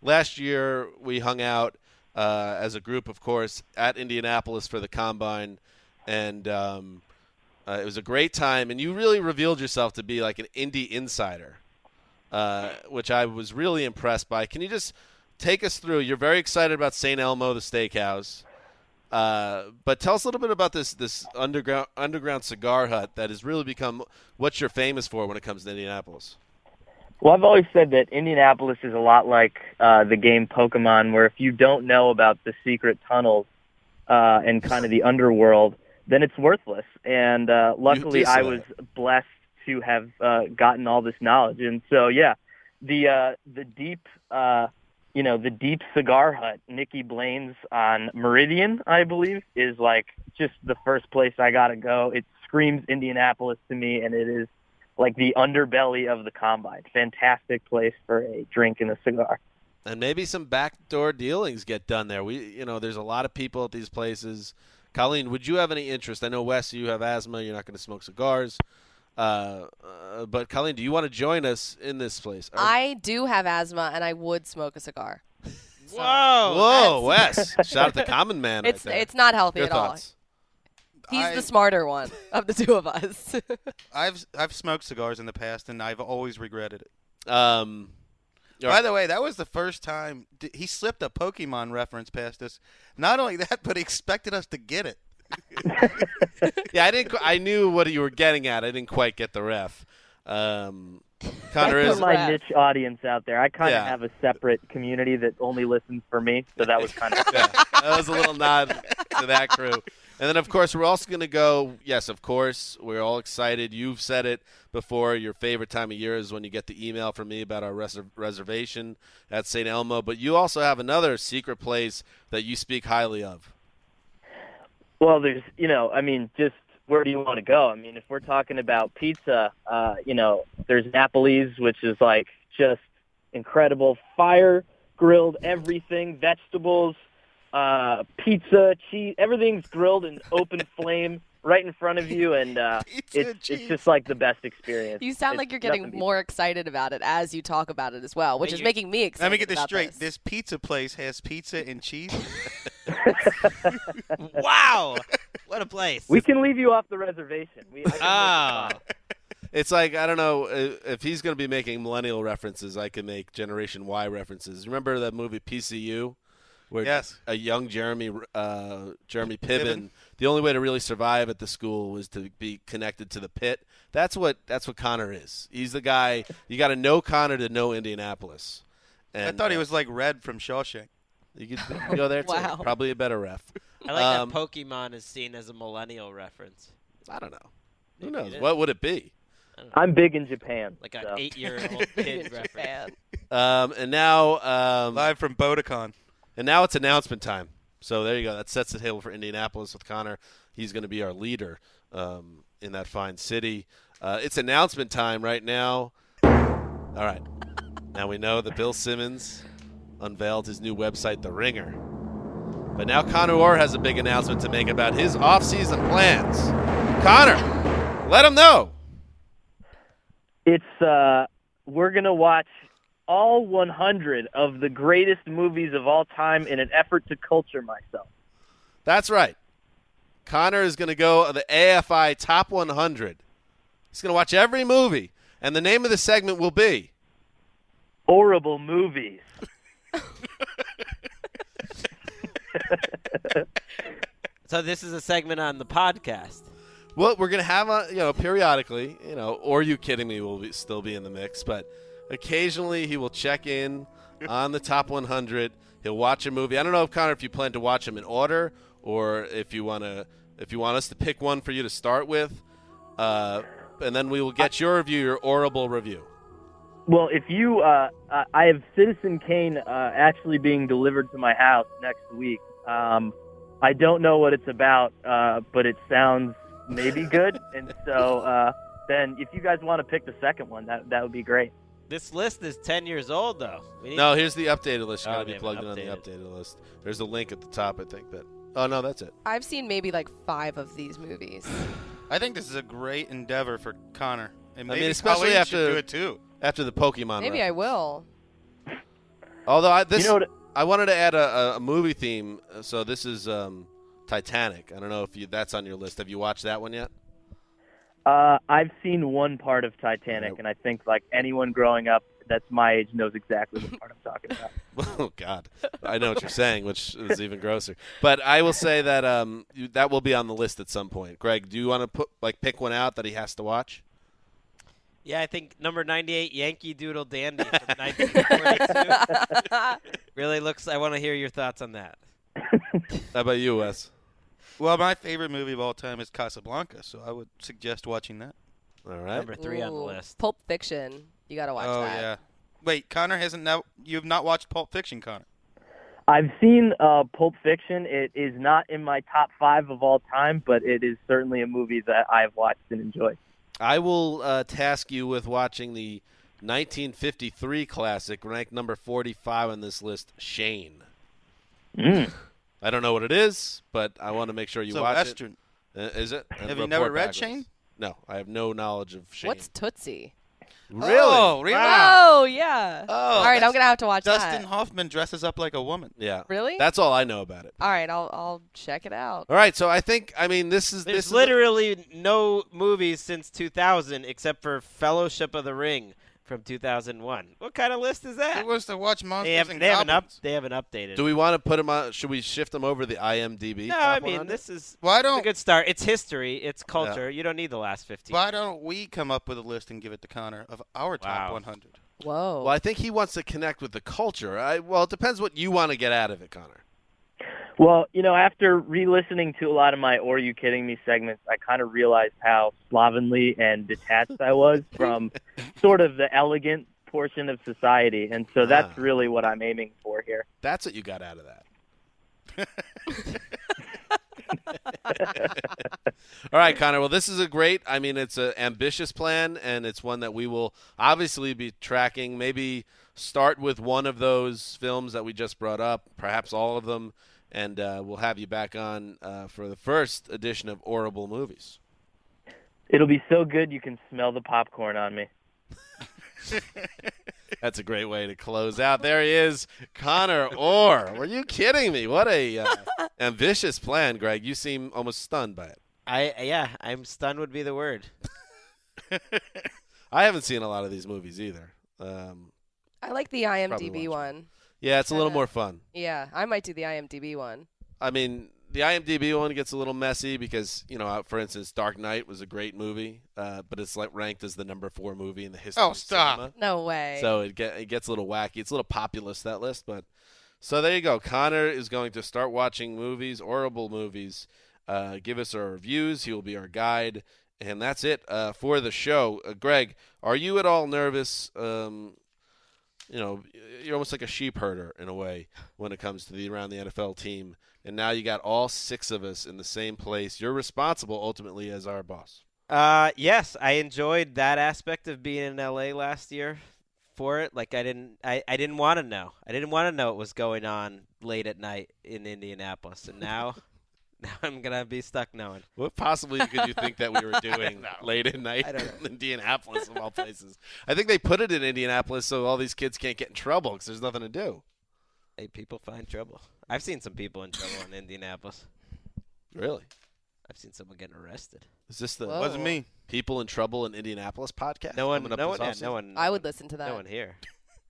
last year we hung out uh, as a group, of course, at Indianapolis for the combine, and um, uh, it was a great time. And you really revealed yourself to be like an indie insider, uh, which I was really impressed by. Can you just take us through? You're very excited about St. Elmo, the steakhouse. Uh, but tell us a little bit about this this underground underground cigar hut that has really become what you're famous for when it comes to Indianapolis. Well, I've always said that Indianapolis is a lot like uh, the game Pokemon, where if you don't know about the secret tunnels uh, and kind of the underworld, then it's worthless. And uh, luckily, I was blessed to have uh, gotten all this knowledge. And so, yeah, the uh, the deep, uh, you know, the deep cigar hut, Nicky Blaine's on Meridian, I believe, is like just the first place I got to go. It screams Indianapolis to me, and it is like the underbelly of the combine. Fantastic place for a drink and a cigar. And maybe some backdoor dealings get done there. We, you know, there's a lot of people at these places. Colleen, would you have any interest? I know Wes, you have asthma. You're not going to smoke cigars. Uh, uh, but Colleen, do you want to join us in this place? Or- I do have asthma, and I would smoke a cigar. Whoa! Whoa, Wes! Shout out the common man. It's right there. it's not healthy Your at all. He's I- the smarter one of the two of us. I've I've smoked cigars in the past, and I've always regretted it. Um, By the way, that was the first time d- he slipped a Pokemon reference past us. Not only that, but he expected us to get it. yeah, I didn't. I knew what you were getting at. I didn't quite get the ref. Um, Connor is my niche audience out there. I kind of Yeah. have a separate community that only listens for me, so that was kind of that was a little nod to that crew. And then, of course, we're also going to go. Yes, of course, we're all excited. You've said it before. Your favorite time of year is when you get the email from me about our reser- reservation at St. Elmo. But you also have another secret place that you speak highly of. Well, there's, you know, I mean, just where do you want to go? I mean, if we're talking about pizza, uh, you know, there's Napoli's, which is like just incredible, fire grilled everything, vegetables, uh, pizza, cheese, everything's grilled in open flame right in front of you, and uh, it's it's just like the best experience. you sound It's like you're getting beat- more excited about it as you talk about it as well, which Wait, is you- making me excited. Let me get this about straight. This. This pizza place has pizza and cheese. wow, what a place! We can leave you off the reservation. We, I Ah. make it fun. It's like I don't know uh, if he's going to be making millennial references. I can make Generation Y references. Remember that movie PCU, where Yes. a young Jeremy uh, Jeremy Piven, Piven. the only way to really survive at the school was to be connected to the pit. That's what that's what Connor is. He's the guy you got to know Connor to know Indianapolis. And, I thought he uh, was like Red from Shawshank. You could go there too. Wow. Probably a better ref. I like Um, that Pokemon is seen as a millennial reference. I don't know. Who knows? What would it be? I'm big in Japan. Like an so. eight-year-old kid reference. Um, and now um, Live from Bodicon. And now it's announcement time. So there you go. That sets the table for Indianapolis with Connor. He's going to be our leader um, in that fine city. Uh, it's announcement time right now. All right. Now we know that Bill Simmons unveiled his new website, The Ringer. But now Connor Orr has a big announcement to make about his off-season plans. Connor, let him know. It's uh, we're gonna watch all 100 of the greatest movies of all time in an effort to culture myself. That's right. Connor is going to go on the AFI Top 100. He's going to watch every movie, and the name of the segment will be Horrible movies. So this is a segment on the podcast. Well, we're gonna have a you know periodically, you know, or you kidding me will be, still be in the mix, but occasionally he will check in on the top 100. He'll watch a movie. I don't know if Connor, if you plan to watch them in order, or if you want to, if you want us to pick one for you to start with, uh, and then we will get your review, your horrible review. Well, if you, uh, uh, I have Citizen Kane uh, actually being delivered to my house next week. Um, I don't know what it's about, uh, but it sounds maybe good, and so uh, then if you guys want to pick the second one, that that would be great. This list is 10 years old, though. We need- No, here's the updated list. You Oh, gotta be plugged in on the updated. updated list. There's a link at the top, I think. That. Oh no, that's it. I've seen maybe like five of these movies. I think this is a great endeavor for Connor. And I mean, especially Colleen should after do it too. After the Pokemon. Maybe I will. Although I, this, You know what- I wanted to add a, a- a movie theme. uh, So this is um, Titanic. I don't know if you that's on your list. Have you watched that one yet? Uh, I've seen one part of Titanic, and I think like anyone growing up that's my age knows exactly what part I'm talking about. oh God, I know what you're saying, which is even grosser. But I will say that um, that will be on the list at some point. Greg, do you want to put like pick one out that he has to watch? Yeah, I think number 98, Yankee Doodle Dandy from 1942. really looks. I want to hear your thoughts on that. How about you, Wes? Well, my favorite movie of all time is Casablanca, so I would suggest watching that. All right. Number three on the list. Pulp Fiction. You gotta watch oh that. yeah. Wait, Connor hasn't now. You've not watched Pulp Fiction, Connor. I've seen uh, Pulp Fiction. It is not in my top five of all time, but it is certainly a movie that I've watched and enjoyed. I will uh, task you with watching the 1953 classic, ranked number 45 on this list, Shane. Mm. I don't know what it is, but I want to make sure you It's a watch Western. it. Uh, is it? And Have you never read with Shane? No, I have no knowledge of Shane. What's Tootsie? Really? Oh, really? Oh yeah. Oh, all right, I'm gonna have to watch Dustin that. Hoffman dresses up like a woman. Yeah. Really? That's all I know about it. All right, I'll I'll check it out. All right, so I think I mean this is There's this is literally no movies since 2000 except for Fellowship of the Ring from 2001. What kind of list is that? It was to watch monsters They, have, and they haven't up. They haven't updated. Do we want to put them on? Should we shift them over to the IMDb? no, top I mean 100? this is Why don't a good start. It's history. It's culture. You don't need the last 15. Why don't we come up with a list and give it to Connor of our top Wow. 100? Whoa. Well, I think he wants to connect with the culture. I, well, it depends what you want to get out of it, Connor. Well, you know, after re-listening to a lot of my "Or You Kidding Me" segments, I kind of realized how slovenly and detached I was from sort of the elegant portion of society, and so that's Ah. really what I'm aiming for here. That's what you got out of that. All right, Connor. Well, this is a great. I mean, it's an ambitious plan, and it's one that we will obviously be tracking. Maybe start with one of those films that we just brought up, perhaps all of them, and uh, we'll have you back on uh, for the first edition of Horrible Movies. It'll be so good you can smell the popcorn on me. That's a great way to close out. There he is, Connor Orr. Were you kidding me? What a uh, ambitious plan, Greg. You seem almost stunned by it. I yeah, I'm stunned would be the word. I haven't seen a lot of these movies either. Um, I like the IMDb one. yeah, it's a little Kinda- more fun. Yeah, I might do the IMDb one. I mean, the IMDb one gets a little messy because you know, uh, for instance, Dark Knight was a great movie, uh, but it's like ranked as the number four movie in the history. Oh, of stop. cinema. No way. So it get it gets a little wacky. It's a little populist that list, but so there you go. Connor is going to start watching movies, horrible movies. Uh, give us our reviews. He will be our guide, and that's it uh, for the show. Uh, Greg, are you at all nervous? Um, you know, you're almost like a sheep herder in a way when it comes to the around the NFL team, and now you got all six of us in the same place. You're responsible ultimately as our boss. Uh, yes, I enjoyed that aspect of being in LA last year for it. Like I didn't, I, I didn't want to know. I didn't want to know what was going on late at night in Indianapolis, and now, Now I'm gonna be stuck knowing. What possibly could you think that we were doing late at night I don't in Indianapolis of all places? I think they put it in Indianapolis so all these kids can't get in trouble because there's nothing to do. Hey, people find trouble. I've seen some people in trouble in Indianapolis. Really? I've seen someone getting arrested. Is this the Whoa. Wasn't me. People in trouble in Indianapolis podcast? No one, no one, yeah, no one. I would listen to that. No one here.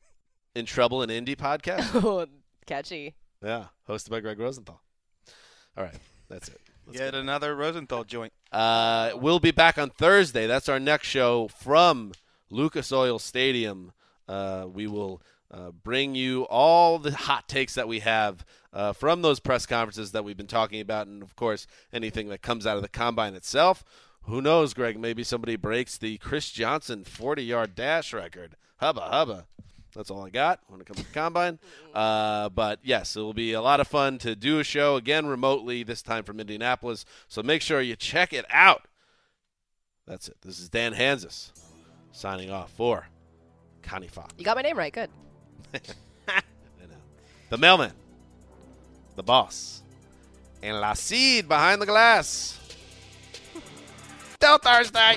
in trouble in Indy podcast. Oh, catchy. yeah, hosted by Greg Rosenthal. All right, that's it. Let's Yet go. another Rosenthal joint. Uh, we'll be back on Thursday. That's our next show from Lucas Oil Stadium. Uh, we will uh, bring you all the hot takes that we have uh, from those press conferences that we've been talking about, and of course, anything that comes out of the combine itself. Who knows, Greg? Maybe somebody breaks the Chris Johnson 40 yard dash record. Hubba, hubba. That's all I got when it comes to the combine. Uh, but yes, it will be a lot of fun to do a show again remotely, this time from Indianapolis. So make sure you check it out. That's it. This is Dan Hanzus signing off for Connie Fox. You got my name right. Good. The mailman, the boss, and La Seed behind the glass. Till Thursday.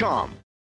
Cars.com.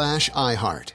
slash iHeart.